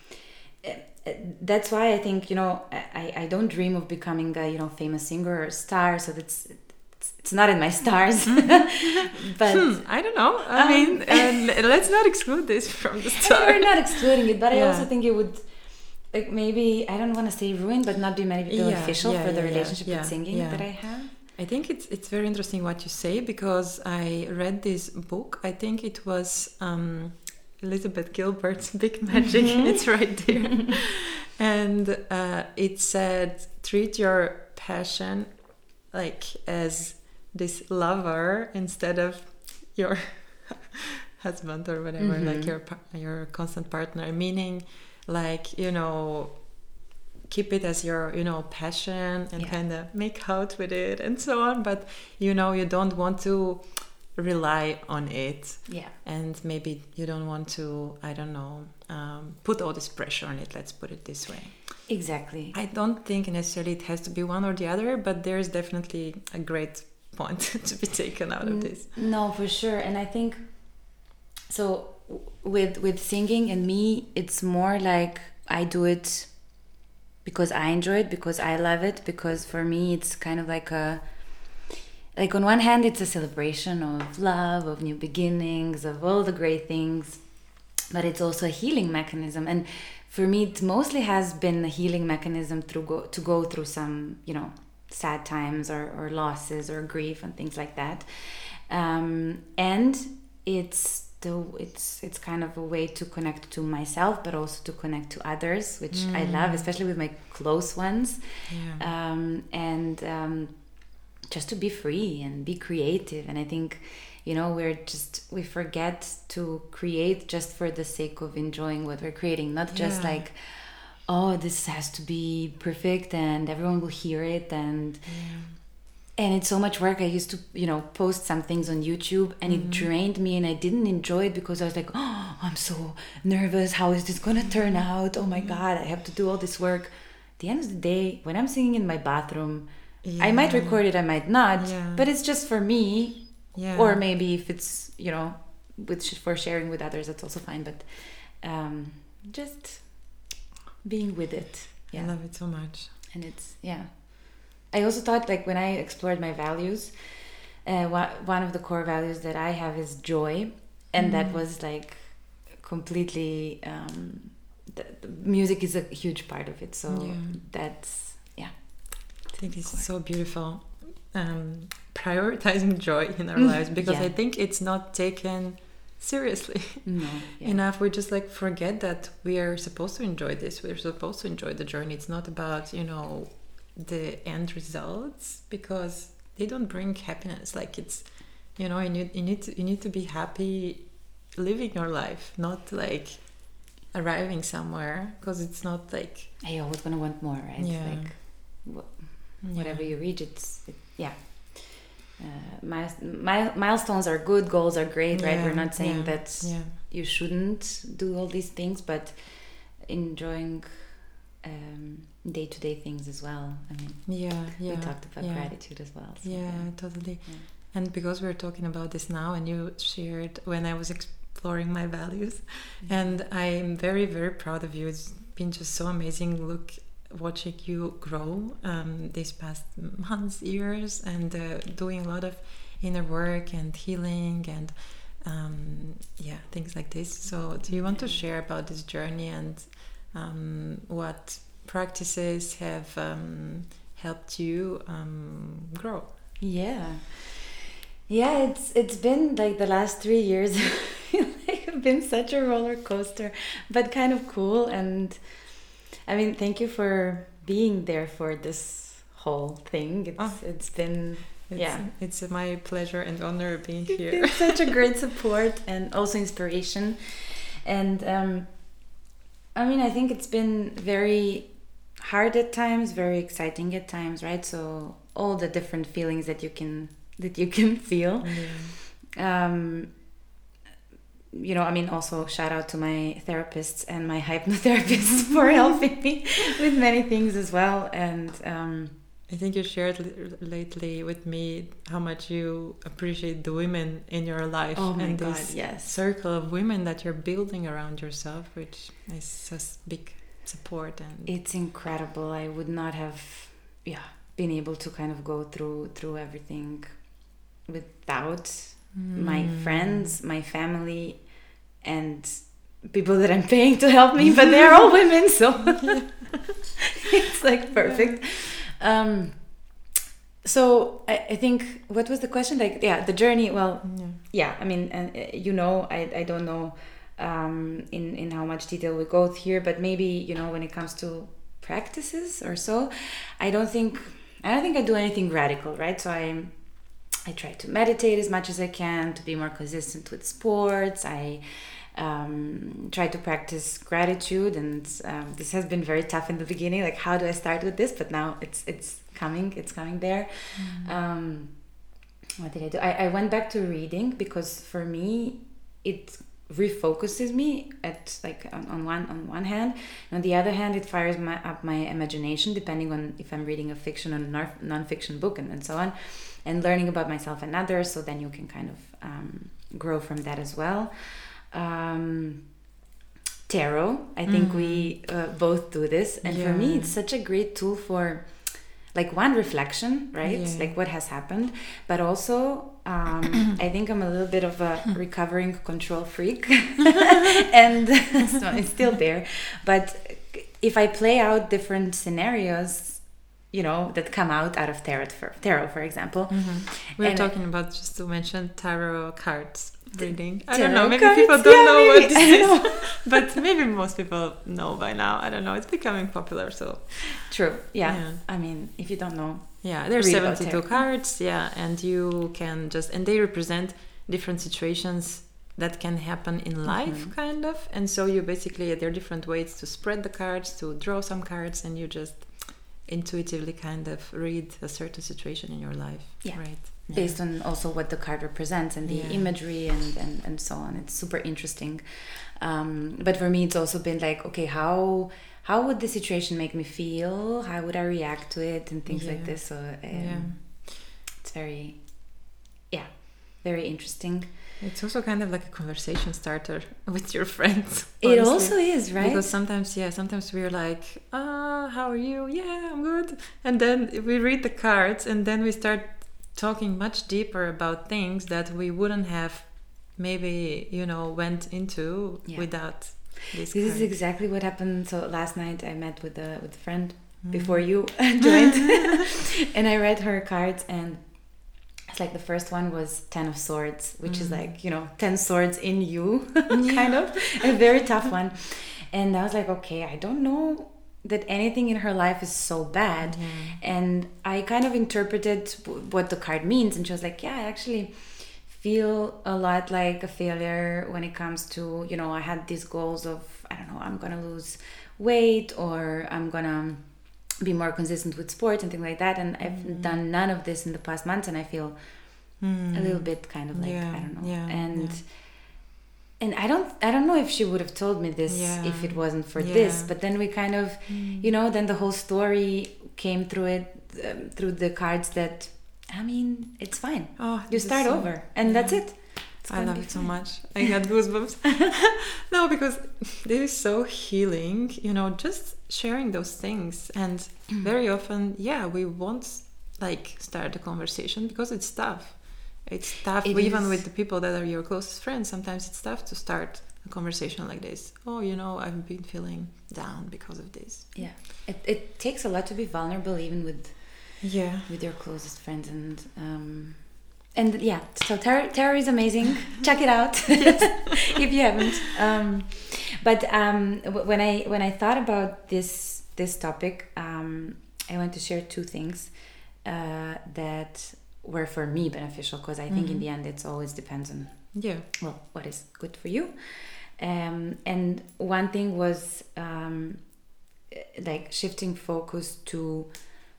A: that's why I think you know I, I don't dream of becoming a you know famous singer or star so that's it's, it's not in my stars but
B: Hmm, I don't know. I
A: Um,
B: mean, uh, let's not exclude this from the start.
A: we're not excluding it but I also think it would like maybe I don't want to say ruin but not be maybe
B: Yeah,
A: beneficial
B: yeah,
A: for the
B: yeah, yeah,
A: relationship
B: yeah,
A: with singing
B: yeah.
A: that I have
B: I think it's it's very interesting what you say because I read this book. I think it was um, Elizabeth Gilbert's Big Magic. It's right there, and uh, it said treat your passion like as this lover instead of your husband or whatever, like
A: Mhm.
B: your your constant partner. Meaning, like you know keep it as your you know passion and
A: Yeah.
B: kind of make out with it and so on but you know you don't want to rely on it.
A: Yeah.
B: And maybe you don't want to i don't know um, put all this pressure on it let's put it this way.
A: Exactly.
B: I don't think necessarily it has to be one or the other but there's definitely a great point to be taken out of this.
A: No, for sure. And I think so with with singing and me, it's more like I do it because I enjoy it, because I love it, because for me it's kind of like a like on one hand it's a celebration of love, of new beginnings, of all the great things, but it's also a healing mechanism. And for me it mostly has been a healing mechanism through go, to go through some you know sad times or, or losses or grief and things like that. Um, and it's the it's it's kind of a way to connect to myself but also to connect to others which i love especially with my close ones.
B: Yeah.
A: Um, and um, just to be free and be creative. And i think you know we're just we forget to create just for the sake of enjoying what we're creating not just
B: Yeah.
A: like oh this has to be perfect and everyone will hear it. And and it's so much work. I used to you know post some things on youtube and it mm-hmm. drained me and i didn't enjoy it because i was like oh i'm so nervous. How is this going to turn mm-hmm. out? Oh my god i have to do all this work. At the end of the day when i'm singing in my bathroom i might record it i might not
B: Yeah.
A: but it's just for me.
B: Yeah.
A: Or maybe if it's you know with for sharing with others that's also fine but um just being with it.
B: I love it so much.
A: And it's yeah. I also thought like when i explored my values uh, one, one of the core values that i have is joy. And that was like completely um the, the music is a huge part of it. So
B: Yeah.
A: that's yeah
B: I think it's so beautiful. Um, prioritizing joy in our
A: Mm,
B: lives because
A: yeah.
B: I think it's not taken seriously
A: no yeah.
B: enough. We just like forget that we are supposed to enjoy this. We're supposed to enjoy the journey. It's not about you know the end results because they don't bring happiness. Like it's you know you need you need to you need to be happy living your life, not like arriving somewhere because it's not like
A: you're always gonna want more right
B: Yeah.
A: like whatever you reach it's it, yeah uh, miles, mile, milestones are good goals are great right we're not saying that
B: yeah.
A: you shouldn't do all these things but enjoying um, day-to-day things as well i mean
B: Yeah, yeah.
A: we talked about
B: yeah.
A: gratitude as well so,
B: Yeah, totally.
A: Yeah.
B: And because we're talking about this now, and you shared when I was exploring my values,
A: Mm-hmm.
B: and I'm very, very proud of you. It's been just so amazing. Look, watching you grow um, these past months, years, and uh, doing a lot of inner work and healing and um, yeah, things like this. So, do you want to share about this journey and um, what practices have um, helped you um, grow?
A: yeah yeah it's it's been like the last three years like, been such a roller coaster but kind of cool and i mean thank you for being there for this whole thing it's
B: Oh.
A: it's been
B: It's,
A: Yeah.
B: it's my pleasure and honor being here.
A: been such a great support and also inspiration and um i mean i think it's been very hard at times, very exciting at times, right? So all the different feelings that you can that you can feel. Yeah. Um, you know, I mean, also shout out to my therapists and my hypnotherapists for helping me with many things as well. And um,
B: I think you shared lately with me how much you appreciate the women in your life
A: oh
B: and
A: God,
B: this
A: yes.
B: circle of women that you're building around yourself, which is a big support. And
A: it's incredible. I would not have, yeah, been able to kind of go through through everything without mm. my friends, my family, and people that I'm paying to help me, but they're all women, so it's like perfect. Yeah. Um, so I, I, think what was the question? Like, yeah, the journey. Well, yeah, yeah I mean, uh, you know, I, I don't know um, in in how much detail we go here, but maybe you know when it comes to practices or so, I don't think I don't think I do anything radical, right? So I I try to meditate as much as I can to be more consistent with sports. I um, try to practice gratitude, and um, this has been very tough in the beginning. Like, how do I start with this? But now it's it's coming. It's coming there. Mm. Um, what did I do? I, I went back to reading because for me it refocuses me at like on, on one on one hand and on the other hand it fires my, up my imagination depending on if i'm reading a fiction or non, non-fiction book and, and so on and learning about myself and others so then you can kind of um, grow from that as well um, tarot i think mm-hmm. we uh, both do this and yeah. for me it's such a great tool for like one reflection right yeah. like what has happened but also um, i think i'm a little bit of a recovering control freak and so it's still there but if i play out different scenarios you know that come out out of tarot for tarot for example
B: mm-hmm. we're talking about just to mention tarot cards reading. I don't know. Maybe cards? people don't yeah, know maybe. what this is, but maybe most people know by now. I don't know. It's becoming popular, so
A: true. Yeah. yeah. I mean, if you don't know,
B: yeah, there's 72 cards. Yeah, and you can just and they represent different situations that can happen in life, mm-hmm. kind of. And so you basically there are different ways to spread the cards, to draw some cards, and you just intuitively kind of read a certain situation in your life.
A: Yeah.
B: Right
A: yeah. based on also what the card represents and the yeah. imagery and, and and so on it's super interesting um, but for me it's also been like okay how how would the situation make me feel how would i react to it and things yeah. like this so um, it's very yeah very interesting
B: it's also kind of like a conversation starter with your friends.
A: Honestly. It also is, right?
B: Because sometimes, yeah, sometimes we're like, ah, oh, how are you? Yeah, I'm good. And then we read the cards and then we start talking much deeper about things that we wouldn't have maybe you know went into yeah. without
A: this. This is exactly what happened. So last night I met with a with a friend mm. before you joined, and I read her cards and. Like the first one was Ten of Swords, which mm. is like, you know, 10 swords in you, kind of. A very tough one. And I was like, okay, I don't know that anything in her life is so bad mm-hmm. and i kind of interpreted what the card means and she was like yeah i actually feel a lot like a failure when it comes to you know i had these goals of i don't know i'm gonna lose weight or i'm gonna be more consistent with sports and things like that and i've mm-hmm. done none of this in the past months and i feel mm-hmm. a little bit kind of like yeah. i don't know yeah. and yeah and I don't I don't know if she would have told me this if it wasn't for this but then we kind of mm. you know then the whole story came through it um, through the cards that I mean it's fine oh you start so, over and that's it
B: I love it so much. I got goosebumps. no, because this is so healing, you know, just sharing those things. And very often, yeah, we won't like start a conversation because it's tough. It's tough it even is. with the people that are your closest friends. Sometimes it's tough to start a conversation like this. Oh you know i've been feeling down because of this.
A: Yeah. It, it takes a lot to be vulnerable even with
B: yeah.
A: with your closest friends and um and yeah so tarot, tarot is amazing check it out if you haven't um but um when i when i thought about this this topic um i want to share two things uh, that were for me beneficial because I think mm-hmm. in the end it's always depends on
B: yeah
A: well what is good for you. Um, and one thing was um, like shifting focus to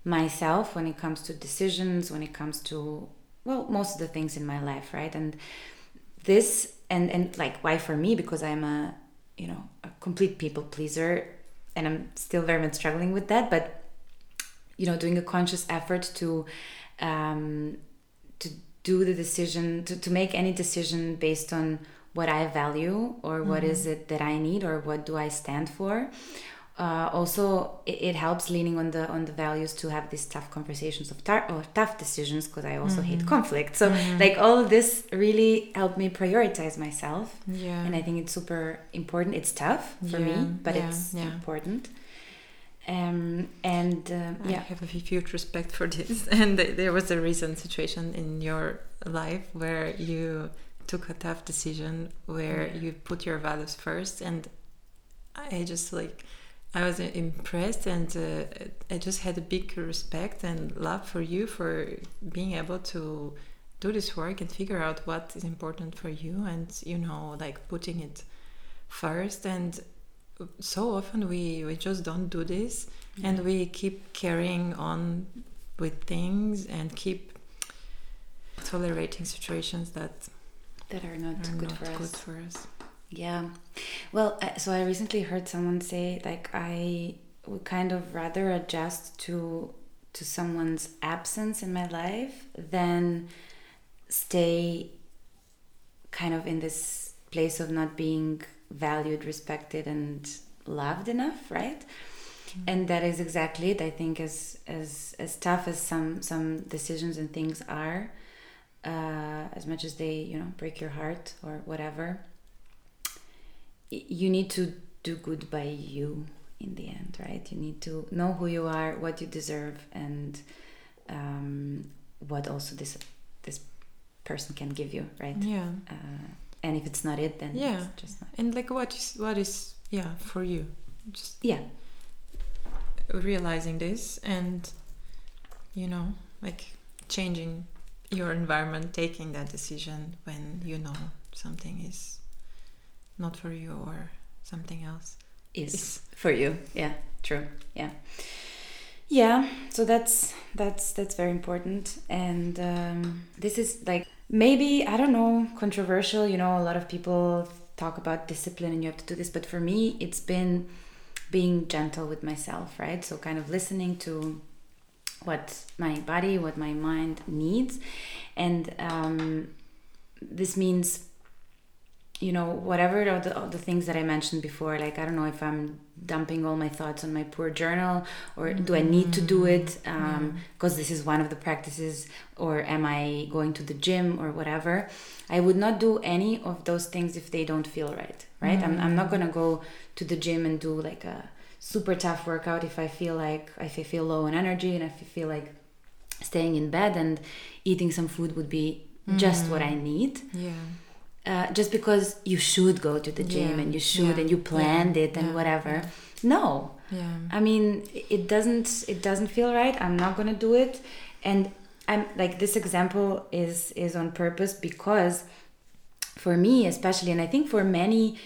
A: myself when it comes to decisions, when it comes to well, most of the things in my life, right? And this and and like why for me because I'm a you know a complete people pleaser and I'm still very much struggling with that, but you know doing a conscious effort to um, to do the decision to, to make any decision based on what I value or what mm-hmm. is it that I need or what do I stand for uh, also it, it, helps leaning on the on the values to have these tough conversations of tar- or tough decisions because I also mm-hmm. hate conflict. So mm-hmm. like all of this really helped me prioritize myself.
B: Yeah.
A: And I think it's super important. It's tough for yeah. me, but yeah. it's yeah. important. Um, and uh,
B: I have a huge respect for this. And there was a recent situation in your life where you took a tough decision where you put your values first and I just like I was impressed and uh, I just had a big respect and love for you for being able to do this work and figure out what is important for you and you know like putting it first. And so often we we just don't do this. Yeah. and we keep carrying on with things and keep tolerating situations that
A: that are not, are good,
B: not
A: for
B: good for us
A: yeah. Well, so I recently heard someone say like I would kind of rather adjust to to someone's absence in my life than stay kind of in this place of not being valued, respected and loved enough, right? Mm-hmm. And that is exactly it. I think as as as tough as some some decisions and things are, uh, as much as they you know break your heart or whatever, you need to do good by you in the end, right? You need to know who you are, what you deserve, and um, what also this this person can give you, right?
B: Yeah.
A: Uh, and if it's not it, then
B: yeah,
A: just not.
B: and like what is what is yeah for you, just
A: yeah,
B: realizing this and you know like changing your environment, taking that decision when you know something is not for you or something else.
A: Is, is for you. Yeah true. Yeah. Yeah so that's that's that's very important. And um, this is like maybe i don't know controversial you know a lot of people talk about discipline and you have to do this but for me it's been being gentle with myself right? So kind of listening to what my body what my mind needs. And um, this means you know whatever the, the things that i mentioned before like i don't know if i'm dumping all my thoughts on my poor journal or mm-hmm. do i need to do it because um, yeah. this is one of the practices or am i going to the gym or whatever i would not do any of those things if they don't feel right right mm-hmm. I'm, I'm not mm. gonna go to the gym and do like a super tough workout if i feel like if i feel low in energy and if i feel like staying in bed and eating some food would be mm-hmm. just what i mm. need
B: yeah
A: uh, just because you should go to the gym yeah. and you should yeah. and you planned it and whatever. No.
B: Yeah.
A: I mean it doesn't it doesn't feel right. I'm not gonna do it. And i'm like this example is is on purpose because for me especially and i think for many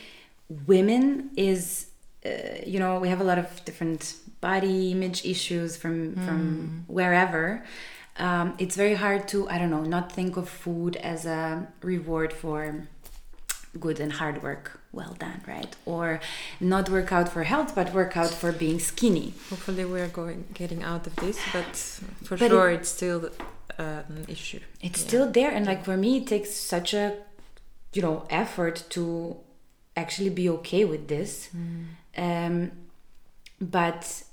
A: women is uh, you know we have a lot of different body image issues from mm. from wherever um, it's very hard to i don't know not think of food as a reward for good and hard work. Well done right? Or not work out for health but work out for being skinny.
B: Hopefully we're going getting out of this but for but sure it, it's still uh, an issue.
A: It's yeah. still there and like for me it takes such a you know effort to actually be okay with this. Mm. um, but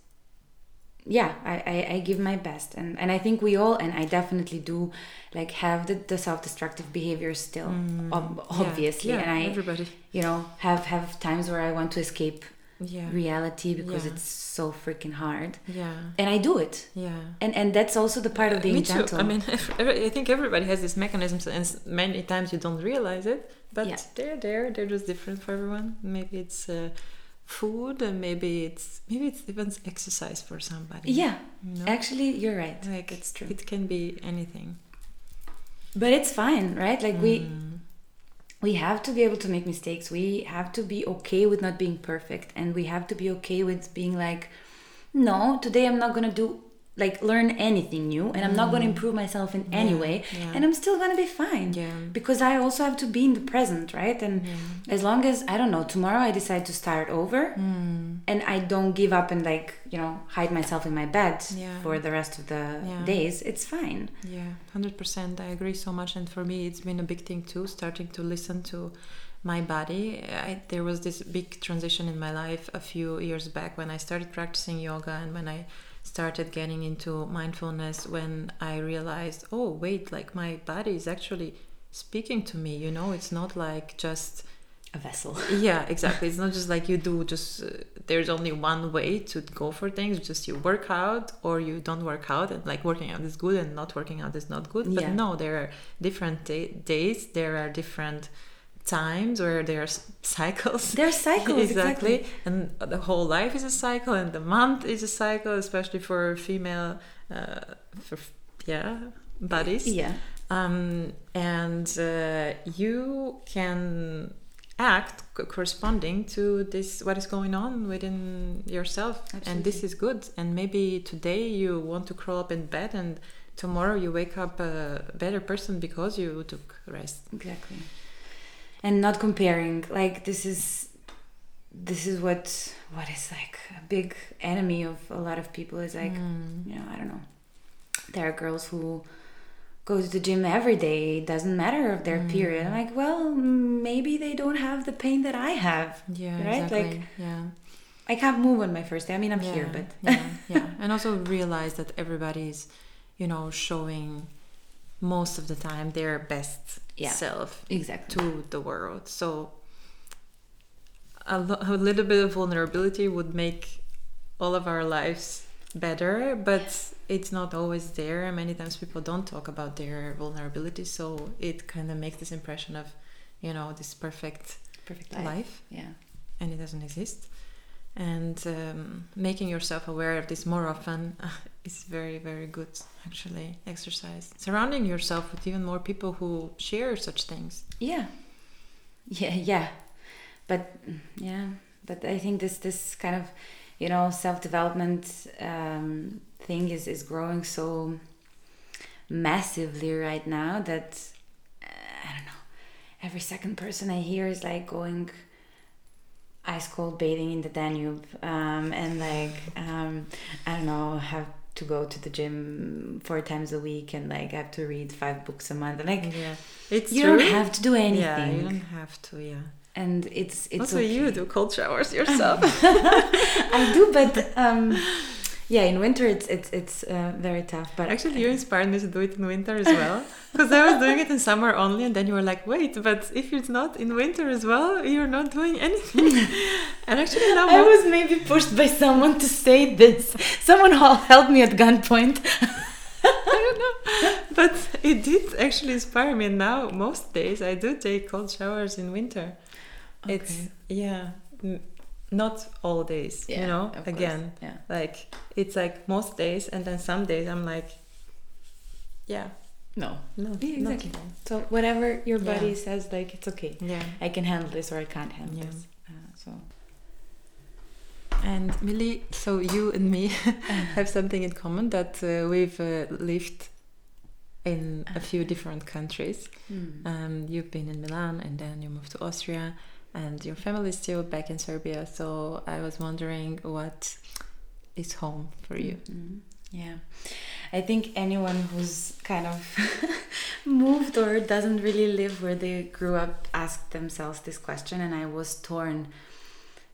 A: yeah I, I, I give my best. And and i think we all and i definitely do like have the, the self-destructive behavior still mm, ob- obviously.
B: yeah, yeah,
A: and i
B: everybody.
A: you know have have times where i want to escape
B: yeah.
A: reality because yeah. it's so freaking hard.
B: Yeah.
A: And i do it.
B: Yeah.
A: And and that's also the part of being
B: Me
A: gentle
B: too. i mean i think everybody has these mechanisms and many times you don't realize it but yeah. they're there they're just different for everyone. Maybe it's uh, food and maybe it's maybe it's even exercise for somebody.
A: Yeah know? actually you're right.
B: Like
A: it's true.
B: it can be anything.
A: But it's fine right? Like mm. we we have to be able to make mistakes. We have to be okay with not being perfect and we have to be okay with being like no, today I'm not gonna do like learn anything new and I'm not gonna improve myself in any way
B: Mm. yeah.
A: and I'm still gonna be fine.
B: Yeah.
A: Because I also have to be in the present, right? And as long as I don't know, tomorrow I decide to start over
B: Mm.
A: and I don't give up and like, you know, hide myself in my bed for the rest of the days, it's fine.
B: Yeah, hundred percent. I agree so much. And for me, it's been a big thing too. Starting to listen to my body. I, there was this big transition in my life a few years back when I started practicing yoga and when I started getting into mindfulness. When I realized, oh wait, like my body is actually speaking to me. You know, it's not like just
A: A vessel.
B: yeah exactly it's not just like you do just uh, there's only one way to go for things just you work out or you don't work out and like working out is good and not working out is not good but
A: Yeah.
B: no there are different da- days there are different times where there are cycles.
A: They're cycles, exactly.
B: and the whole life is a cycle and the month is a cycle especially for female uh, for yeah bodies
A: Yeah.
B: um, and uh, you can act corresponding to this what is going on within yourself. And this is good. And maybe today you want to crawl up in bed and tomorrow you wake up a better person because you took rest.
A: Exactly. And not comparing. Like this is this is what what is like a big enemy of a lot of people is like hmm. you know, I don't know. There are girls who go to the gym every day, it doesn't matter of their hmm. period. I'm like, well, maybe they don't have the pain that I have.
B: yeah
A: Right?
B: exactly
A: Like-
B: yeah
A: I can't move on my first day. I mean I'm
B: yeah,
A: here, but
B: yeah yeah and also realize that everybody's you know showing most of the time their best
A: Yeah.
B: self
A: exactly.
B: to the world. So a, lo- a little bit of vulnerability would make all of our lives better, but it's not always there. Many times people don't talk about their vulnerability, so it kind of makes this impression of, you know, this perfect
A: Perfect
B: life,
A: life. Yeah.
B: and it doesn't exist. And um, making yourself aware of this more often is very, very good, actually. Exercise. Surrounding yourself with even more people who share such things.
A: Yeah. Yeah, yeah. But yeah, but I think this this kind of, you know, self-development um, thing is is growing so massively right now that uh, I don't know. Every second person I hear is like going ice cold bathing in the Danube um, and like um, I don't know have to go to the gym four times a week and like I have to read five books a month and like
B: Yeah, it's
A: you
B: true.
A: don't have to do anything
B: Yeah, you don't have to. Yeah.
A: and it's it's
B: also,
A: okay.
B: you do cold showers yourself.
A: I do, but um, yeah, in winter it's it's it's uh, very tough. But
B: Actually, you inspired me to do it in winter as well. Because I was doing it in summer only, and then you were like, "Wait, but if it's not in winter as well, you're not doing anything." and actually, now
A: I was maybe pushed by someone to say this. Someone hel- held me at gunpoint.
B: I don't know, but it did actually inspire me. And now, most days, I do take cold showers in winter. It's
A: Okay.
B: yeah, n- not all days. you know, again,
A: Yeah.
B: like it's like most days, and then some days I'm like, yeah,
A: No.
B: no,
A: Yeah, exactly. So whatever your
B: Yeah.
A: body says, like it's okay.
B: Yeah.
A: I can handle this or I can't handle
B: Yeah.
A: this. Uh, so
B: And Millie, so you and me have something in common that uh, we've uh, lived in a few different countries.
A: hmm.
B: Um, you've been in Milan and then you moved to Austria, and your family is still back in Serbia. So I was wondering what is home for you.
A: Mhm. Yeah. I think anyone who's kind of moved or doesn't really live where they grew up asked themselves this question, and I was torn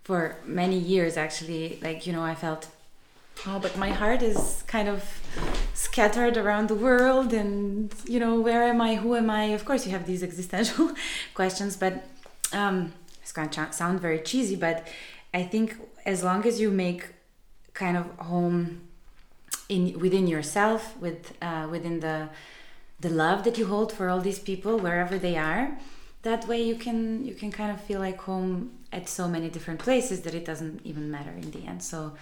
A: for many years actually. Like, you know, I felt, oh, but my heart is kind of scattered around the world, and, you know, where am I? Who am I? Of course, you have these existential questions, but um, it's going to sound very cheesy, but I think as long as you make kind of home in within yourself with uh, within the the love that you hold for all these people wherever they are that way you can you can kind of feel like home at so many different places that it doesn't even matter in the end so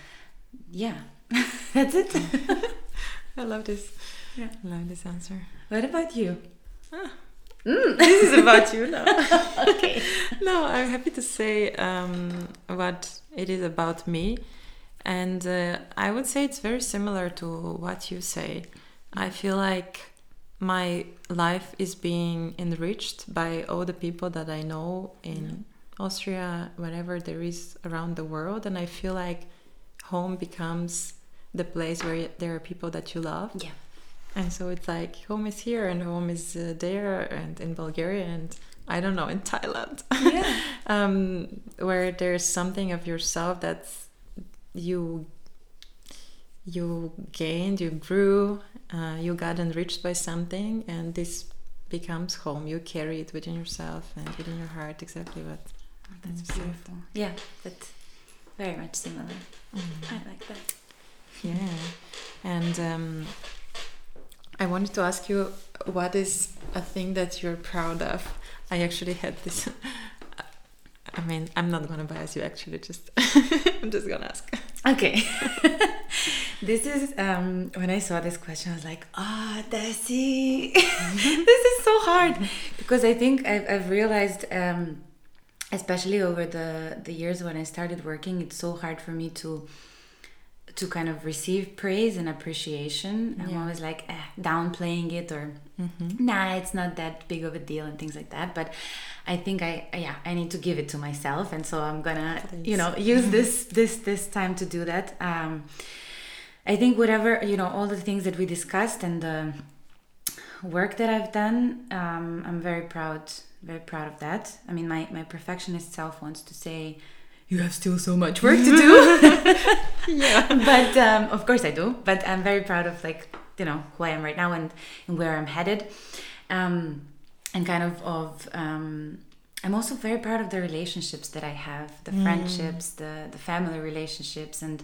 A: yeah that's it
B: I love this.
A: Yeah.
B: I love this answer.
A: what about you
B: this is about you now.
A: okay
B: no, I'm happy to say um, what it is about me. And uh, I would say it's very similar to what you say. I feel like my life is being enriched by all the people that I know in Austria, wherever there is around the world. And I feel like home becomes the place where there are people that you love.
A: Yeah.
B: And so it's like home is here and home is uh, there and in Bulgaria and I don't know in Thailand.
A: Yeah.
B: um, where there's something of yourself that's you you gained, you grew, uh, you got enriched by something, and this becomes home. You carry it within yourself and within your heart. Exactly what.
A: That's beautiful. Yeah, that's very much similar. I like that.
B: Yeah, and um, I wanted to ask you what is a thing that you're proud of. I actually had this. I mean, I'm not gonna bias you. Actually, just I'm just gonna ask.
A: Okay. this is um, when I saw this question, I was like, ah, Desi, this is so hard because I think I've, I've realized, um, especially over the the years when I started working, it's so hard for me to to kind of receive praise and appreciation. I'm
B: Yeah.
A: always like eh, downplaying it or nah, it's not that big of a deal and things like that. But I think I yeah I need to give it to myself, and so I'm gonna you know use this this this time to do that. Um, I think whatever you know all the things that we discussed and the work that I've done, um, I'm very proud very proud of that. I mean my my perfectionist self wants to say. You have still so much work to do.
B: Yeah.
A: but um, of course I do. But I'm very proud of like you know who I am right now and, and where I'm headed, um, and kind of of um, I'm also very proud of the relationships that I have, the friendships, the the family relationships, and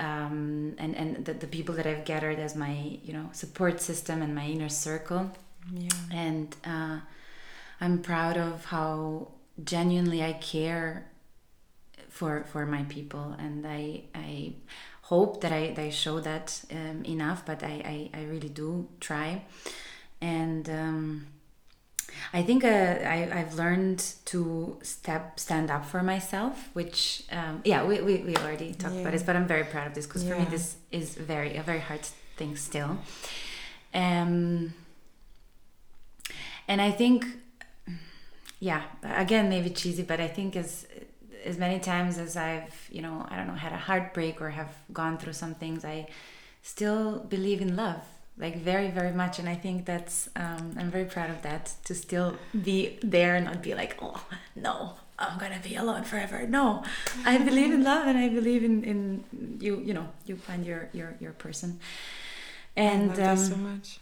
A: um, and and the, the people that I've gathered as my you know support system and my inner circle
B: Yeah.
A: and uh, I'm proud of how genuinely I care for for my people, and I I hope that I, that I show that um, enough, but I, I I really do try, and. Um, I think uh, I, I've learned to step stand up for myself, which um, yeah we, we, we already talked about
B: Yeah.
A: this, but I'm very proud of this because for me this is very a very hard thing still. Um, and I think, yeah, again maybe cheesy, but I think as as many times as I've you know I don't know had a heartbreak or have gone through some things, I still believe in love like very very much. And i think that's um, i'm very proud of that to still be there and not be like oh no i'm gonna be alone forever. No i believe in love and i believe in in you you know you find your your your person. And
B: I love that
A: um,
B: so much.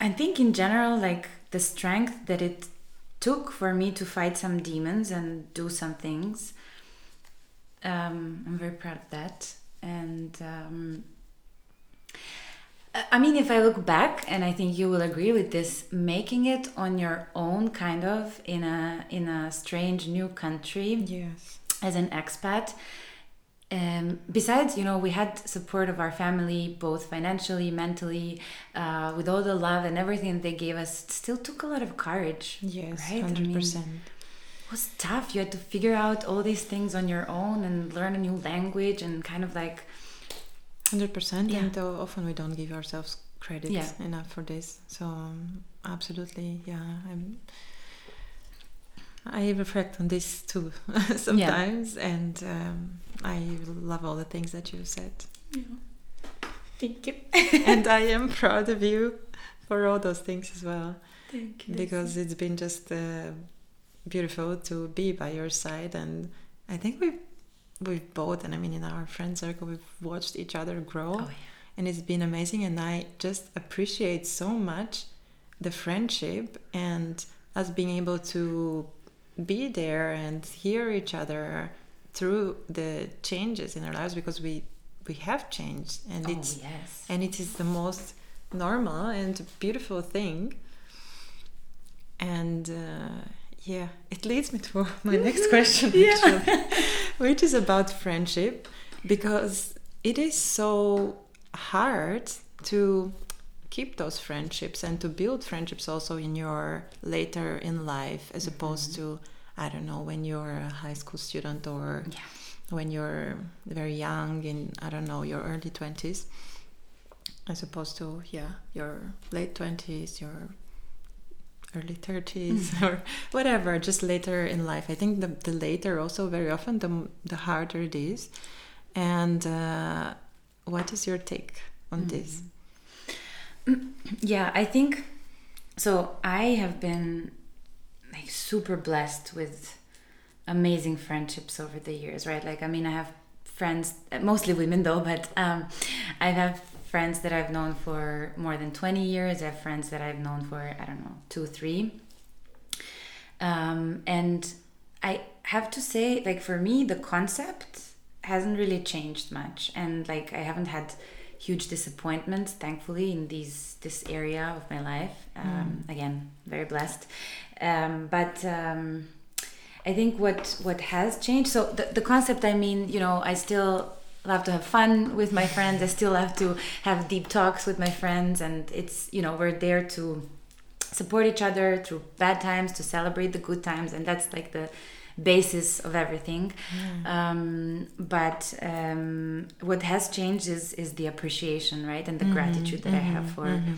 A: I think in general, like the strength that it took for me to fight some demons and do some things, um, I'm very proud of that. And um, I- mean, if I look back, and I think you will agree with this, making it on your own, kind of in a in a strange new country
B: Yes.
A: as an expat. Um, besides, you know, we had support of our family, both financially, mentally, uh, with all the love and everything they gave us. It still took a lot of courage.
B: Yes.
A: Right? I
B: Hundred
A: mean,
B: percent.
A: It was tough. You had to figure out all these things on your own and learn a new language and kind of like,
B: Hundred percent.
A: Yeah.
B: And uh, often we don't give ourselves credit
A: Yeah.
B: enough for this. So um, absolutely, yeah. I'm. I reflect on this too sometimes, and um, I love all the things that you said. Yeah.
A: thank you.
B: and I am proud of you for all those things as well,
A: Thank you.
B: because it's been just uh, beautiful to be by your side, and I think we've we've both, and I mean in our friend circle, we've watched each other grow,
A: Oh, yeah.
B: and it's been amazing. And I just appreciate so much the friendship and us being able to be there and hear each other through the changes in our lives because we we have changed and
A: Oh,
B: it's
A: yes.
B: and it is the most normal and beautiful thing and uh, yeah it leads me to my next question actually, which is about friendship because it is so hard to keep those friendships and to build friendships also in your later in life as mm-hmm. opposed to i don't know when you're a high school student or
A: Yeah.
B: when you're very young in I don't know your early twenties, as opposed to yeah your late twenties, your early 30s mm. or whatever just later in life. I think the, the later also very often the, the harder it is. And uh, what is your take on this mm-hmm.
A: Yeah i think so i have been like super blessed with amazing friendships over the years right? Like i mean i have friends mostly women though but um, i have friends that i've known for more than 20 years. I have friends that i've known for i don't know two three. Um, and i have to say like for me the concept hasn't really changed much. And like i haven't had huge disappointment, thankfully in these this area of my life. Um, mm. again very blessed. Um, but um, i think what what has changed so the, the concept i mean you know i still love to have fun with my friends. I still love to have deep talks with my friends. And it's you know we're there to support each other through bad times to celebrate the good times. And that's like the basis of everything. Um, but um, what has changed is is the appreciation, right, and the mm-hmm, gratitude that mm-hmm, I have mm-hmm, for mm-hmm.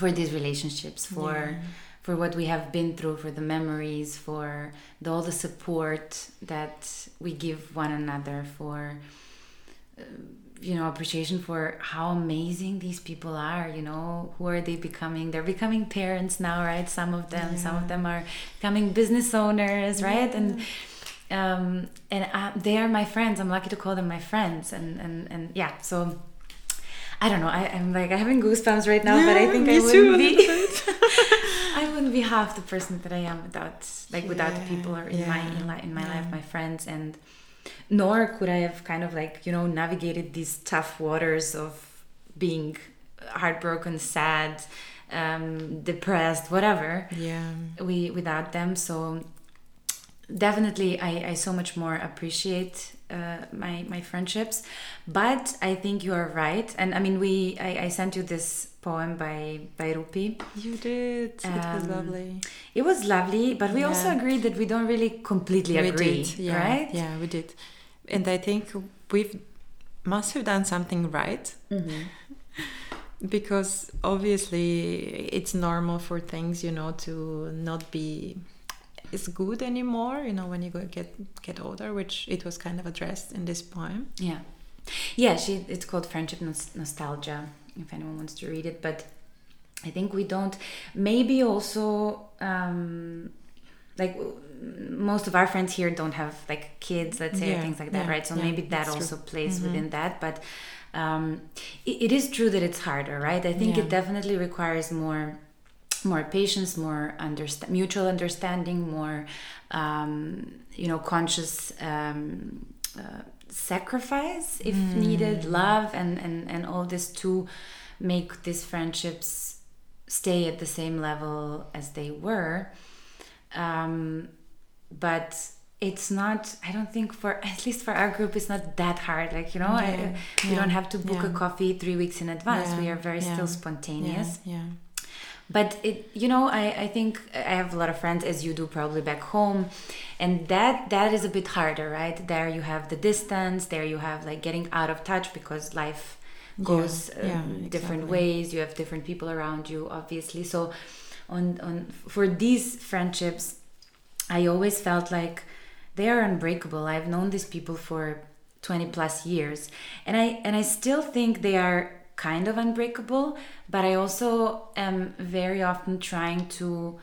A: for these relationships, for yeah. for what we have been through, for the memories, for the, all the support that we give one another, for. Uh, you know appreciation for how amazing these people are you know who are they becoming they're becoming parents now right some of them yeah. some of them are becoming business owners right yeah. and um and I, they are my friends i'm lucky to call them my friends and and and yeah so I don't know. I, am like I'm having goosebumps right now, yeah, but I think I wouldn't be. I wouldn't be half the person that I am without like without the people or in my in, in my life, my friends, and nor could I have kind of like, you know, navigated these tough waters of being heartbroken, sad, um, depressed, whatever.
B: Yeah.
A: We without them. So definitely I, I so much more appreciate uh, my my friendships. But I think you are right. And I mean we I, I sent you this poem by by Rupi.
B: You did. Um, it was um, lovely.
A: It was lovely, but we yeah. also agreed that we don't really completely
B: we
A: agree,
B: did. Yeah.
A: right?
B: Yeah, we did and I think we've must have done something right. Mm-hmm. because obviously it's normal for things, you know, to not be as good anymore, you know, when you get get older, which it was kind of addressed in this poem.
A: Yeah. Yeah, she it's called Friendship Nostalgia if anyone wants to read it, but I think we don't maybe also um like most of our friends here don't have like kids let's say yeah, things like that yeah, right so yeah, maybe that also true. plays mm-hmm. within that but um, it, it is true that it's harder right i think it definitely requires more more patience more understand mutual understanding more um, you know conscious um, uh, sacrifice if mm. needed love and, and and all this to make these friendships stay at the same level as they were. Um, but it's not i don't think for at least for our group it's not that hard like you know yeah, I, we don't have to book yeah. a coffee three weeks in advance. We are very still spontaneous.
B: Yeah,
A: but it you know I, I think i have a lot of friends as you do probably back home and that that is a bit harder right? There you have the distance there you have like getting out of touch because life goes um, different ways you have different people around you obviously. So on on for these friendships I always felt like they are unbreakable. I've known these people for 20 plus years and I and I still think they are kind of unbreakable, but I also am very often trying to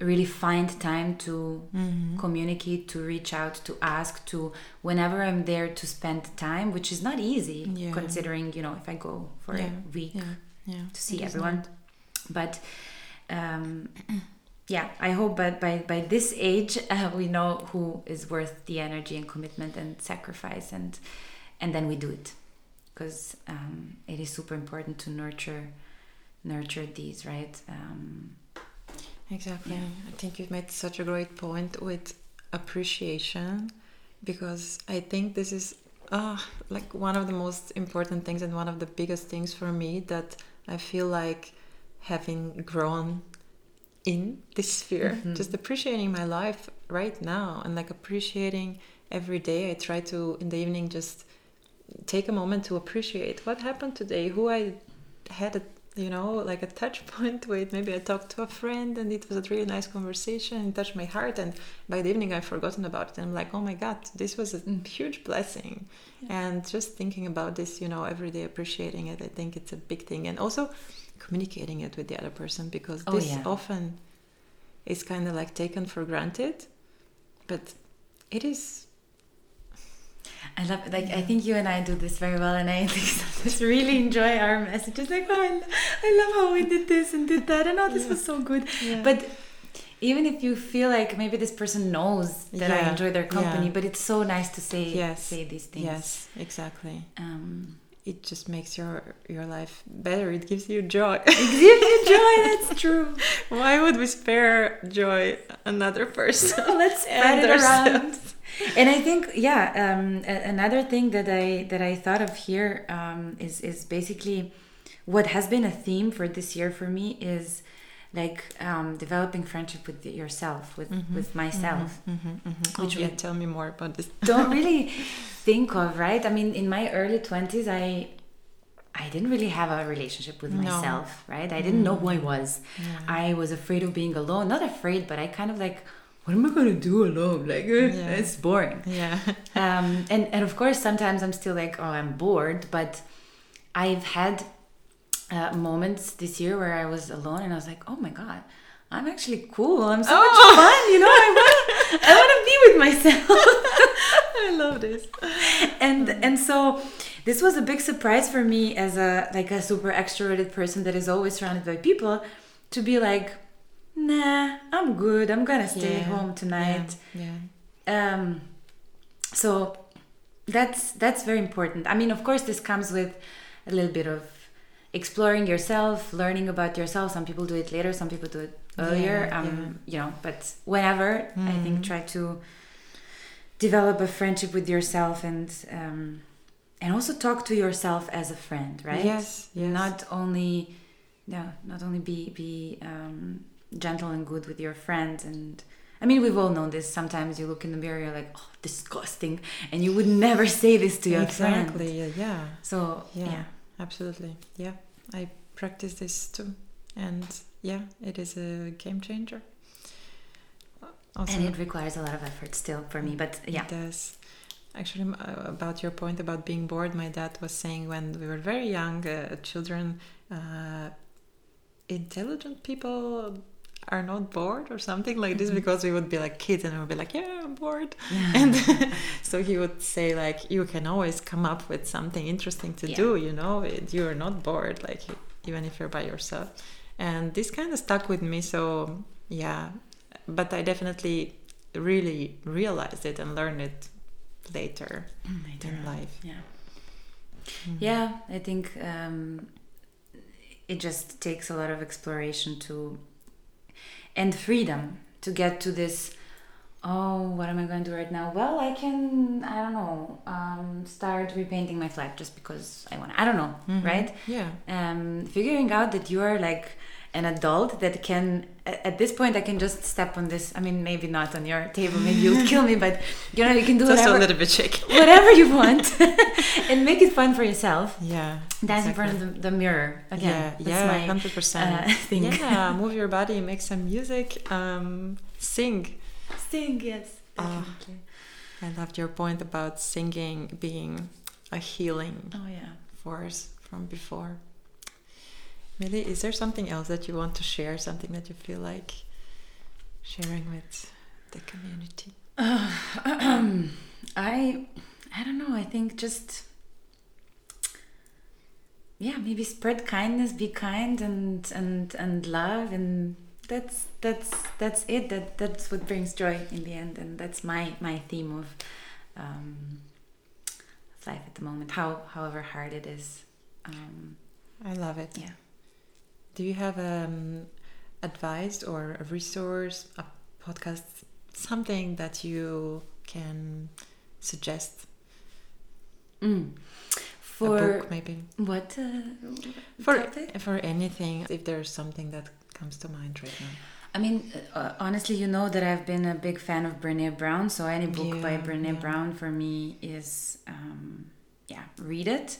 A: really find time to mm-hmm. communicate, to reach out, to ask, to whenever I'm there to spend time, which is not easy yeah. considering, you know, if I go for yeah. a week
B: yeah.
A: to see everyone. But um, yeah, I hope but by, by this age uh, we know who is worth the energy and commitment and sacrifice and and then we do it because um, it is super important to nurture nurture these right um,
B: exactly yeah. I think you've made such a great point with appreciation because I think this is uh, like one of the most important things and one of the biggest things for me that I feel like having grown in this sphere mm-hmm. just appreciating my life right now and like appreciating every day I try to in the evening just take a moment to appreciate what happened today, who I had a you know like a touch point with. Maybe I talked to a friend and it was a really nice conversation. It touched my heart, and by the evening I've forgotten about it. And I'm like, oh my god, this was a
A: Mm.
B: huge blessing. And just thinking about this, you know, every day appreciating it, I think it's a big thing. And also communicating it with the other person because
A: Oh,
B: this
A: yeah.
B: often is kind of like taken for granted, but it is.
A: I love like I think you and I do this very well, and I just really enjoy our messages. Like, oh, I, I love how we did this and did that, and oh, this
B: Yeah.
A: was so good.
B: Yeah.
A: But even if you feel like maybe this person knows that I enjoy their company,
B: yeah.
A: but it's so nice to say
B: Yes,
A: say these things.
B: Yes, exactly.
A: Um,
B: It just makes your your life better. It gives you joy.
A: it gives you joy. That's true.
B: Why would we spare joy another person?
A: Let's spread it around. And I think, yeah, um, a- another thing that I that I thought of here um, is is basically what has been a theme for this year for me is like um, developing friendship with yourself, with with myself.
B: Which
A: Which
B: yeah,
A: we-
B: tell me more about this.
A: Don't really think of right. I mean, in my early twenties, I. I didn't really have a relationship with
B: No.
A: myself, right? I didn't know who I was.
B: Yeah.
A: I was afraid of being alone. Not afraid, but I kind of like, what am I gonna do alone? Like, eh,
B: Yeah.
A: it's boring
B: Yeah.
A: um, and and of course sometimes I'm still like oh I'm bored but I've had uh, moments this year where I was alone and I was like oh my god I'm actually cool I'm so much fun you know I want I want to be with myself
B: I love this.
A: and and so this was a big surprise for me as a like a super extroverted person that is always surrounded by people to be like nah I'm good I'm gonna stay
B: Yeah,
A: home tonight
B: Yeah.
A: um so that's that's very important i mean of course this comes with a little bit of exploring yourself learning about yourself some people do it later some people do it earlier
B: Yeah,
A: um
B: yeah.
A: you know but whenever i think
B: Mhm.
A: try to develop a friendship with yourself and um and also talk to yourself as a friend right
B: Yes. Yes.
A: not only no not only be be um, gentle and good with your friends and i mean we've all known this sometimes you look in the mirror you're like oh disgusting and you would never say this to your friend
B: exactly. Yeah. Yeah.
A: so
B: Yeah.
A: yeah,
B: Absolutely. Yeah. I practice this too, and yeah, it is a game changer. Also,
A: and it requires a lot of effort still for me but yeah
B: It does. Actually, uh, about your point about being bored, my dad was saying when we were very young, uh, children, uh, intelligent people are not bored or something like this
A: Mhm.
B: because we would be like kids and we would be like, yeah, I'm bored.
A: yeah.
B: And so he would say like, you can always come up with something interesting to
A: Yeah.
B: do, you know, you're not bored, like even if you're by yourself. And this kind of stuck with me. So yeah, but I definitely really realized it and learned it later
A: Later
B: in life.
A: yeah
B: Mhm.
A: yeah i think um, it just takes a lot of exploration to and freedom to get to this oh what am i going to do right now well i can i don't know um, start repainting my flat just because i want to i don't know
B: Mhm.
A: right
B: Yeah.
A: um, figuring out that you are like an adult that can at this point i can just step on this i mean maybe not on your table maybe you'll kill me but you know you can do
B: Just
A: whatever
B: a little bit shaky.
A: whatever you want and make it fun for yourself
B: Yeah.
A: Dance in front of the, the mirror again.
B: Yeah,
A: that's
B: yeah,
A: my
B: hundred percent.
A: uh, thing.
B: Yeah, move your body, make some music, um, sing.
A: Sing, yes.
B: Ah.
A: definitely.
B: I loved your point about singing being a healing
A: oh yeah.
B: force from before. Millie, is there something else that you want to share? Something that you feel like sharing with the community?
A: I I don't know. I think just yeah, maybe spread kindness, be kind, and and and love, and that's that's that's it. That that's what brings joy in the end, and that's my my theme of um, life at the moment. How however hard it is. Um,
B: I love it.
A: yeah.
B: Do you have um, advice or a resource, a podcast, something that you can suggest?
A: Mm.
B: a
A: For
B: book, maybe
A: what uh,
B: for
A: topic?
B: for anything. If there's something that comes to mind right now.
A: I mean, uh, honestly, you know that I've been a big fan of Brene Brown, so any book by
B: Yeah,
A: Brene
B: yeah.
A: Brown for me is, um, yeah, read it.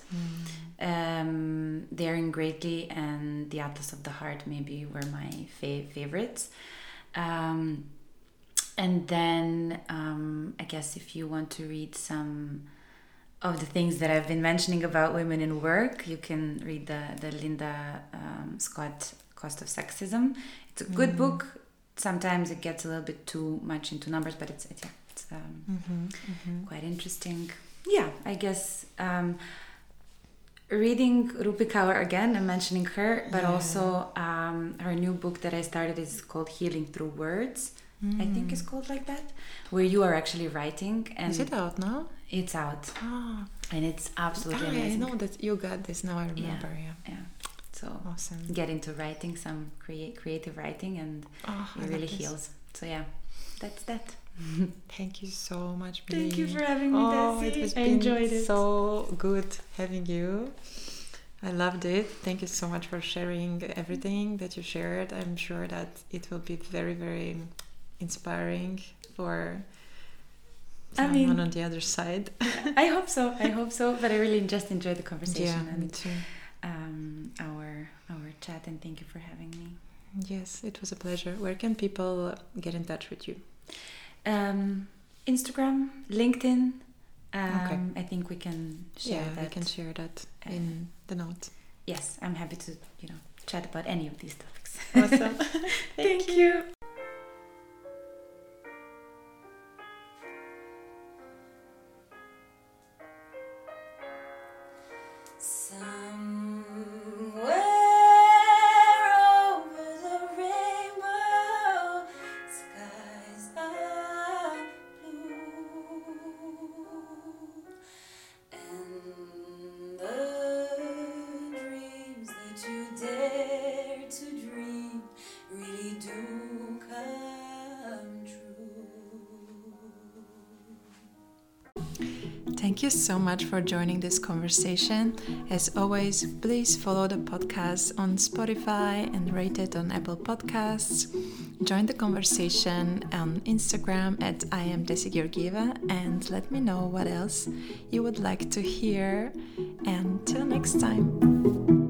A: Um, Daring Greatly and The Atlas of the Heart maybe were my fa- favorites. Um, and then um, I guess if you want to read some of the things that I've been mentioning about women in work, you can read the, the Linda um, Scott Cost of Sexism. It's a good book. Sometimes it gets a little bit too much into numbers, but it's, it's, yeah, it's um,
B: Mm-hmm.
A: quite interesting. Yeah, I guess um, reading Rupi Kaur again and mentioning her, but
B: Yeah.
A: also um, her new book that I started is called Healing Through Words. I think it's called like that, where you are actually writing and
B: Is it out now?
A: it's out
B: Ah,
A: and it's absolutely
B: I
A: amazing.
B: I know that you got this now. I remember. Yeah.
A: Yeah, so
B: Awesome.
A: get into writing, some create creative writing, and
B: Oh,
A: it really heals. So yeah, that's that.
B: Thank you so much.
A: Thank you for having me,
B: Oh,
A: Desi.
B: it has
A: I
B: been
A: enjoyed it.
B: so good having you. I loved it. Thank you so much for sharing everything that you shared. I'm sure that it will be very, very inspiring for
A: I
B: someone
A: mean-
B: on the other side.
A: I hope so. I hope so. But I really just enjoyed the
B: Yeah,
A: conversation
B: me
A: and
B: too.
A: um, our our chat. And thank you for having me.
B: Yes, it was a pleasure. Where can people get in touch with you?
A: Um, Instagram, LinkedIn. Um,
B: Okay.
A: I think we can share
B: yeah,
A: that.
B: we can share that
A: uh,
B: in the note.
A: Yes, I'm happy to you know chat about any of these topics.
B: Awesome.
A: Thank you.
C: Somewhere
B: you so much for joining this conversation. As always, please follow the podcast on Spotify and rate it on Apple Podcasts. Join the conversation on Instagram at I am Desi Georgieva and let me know what else you would like to hear. And till next time.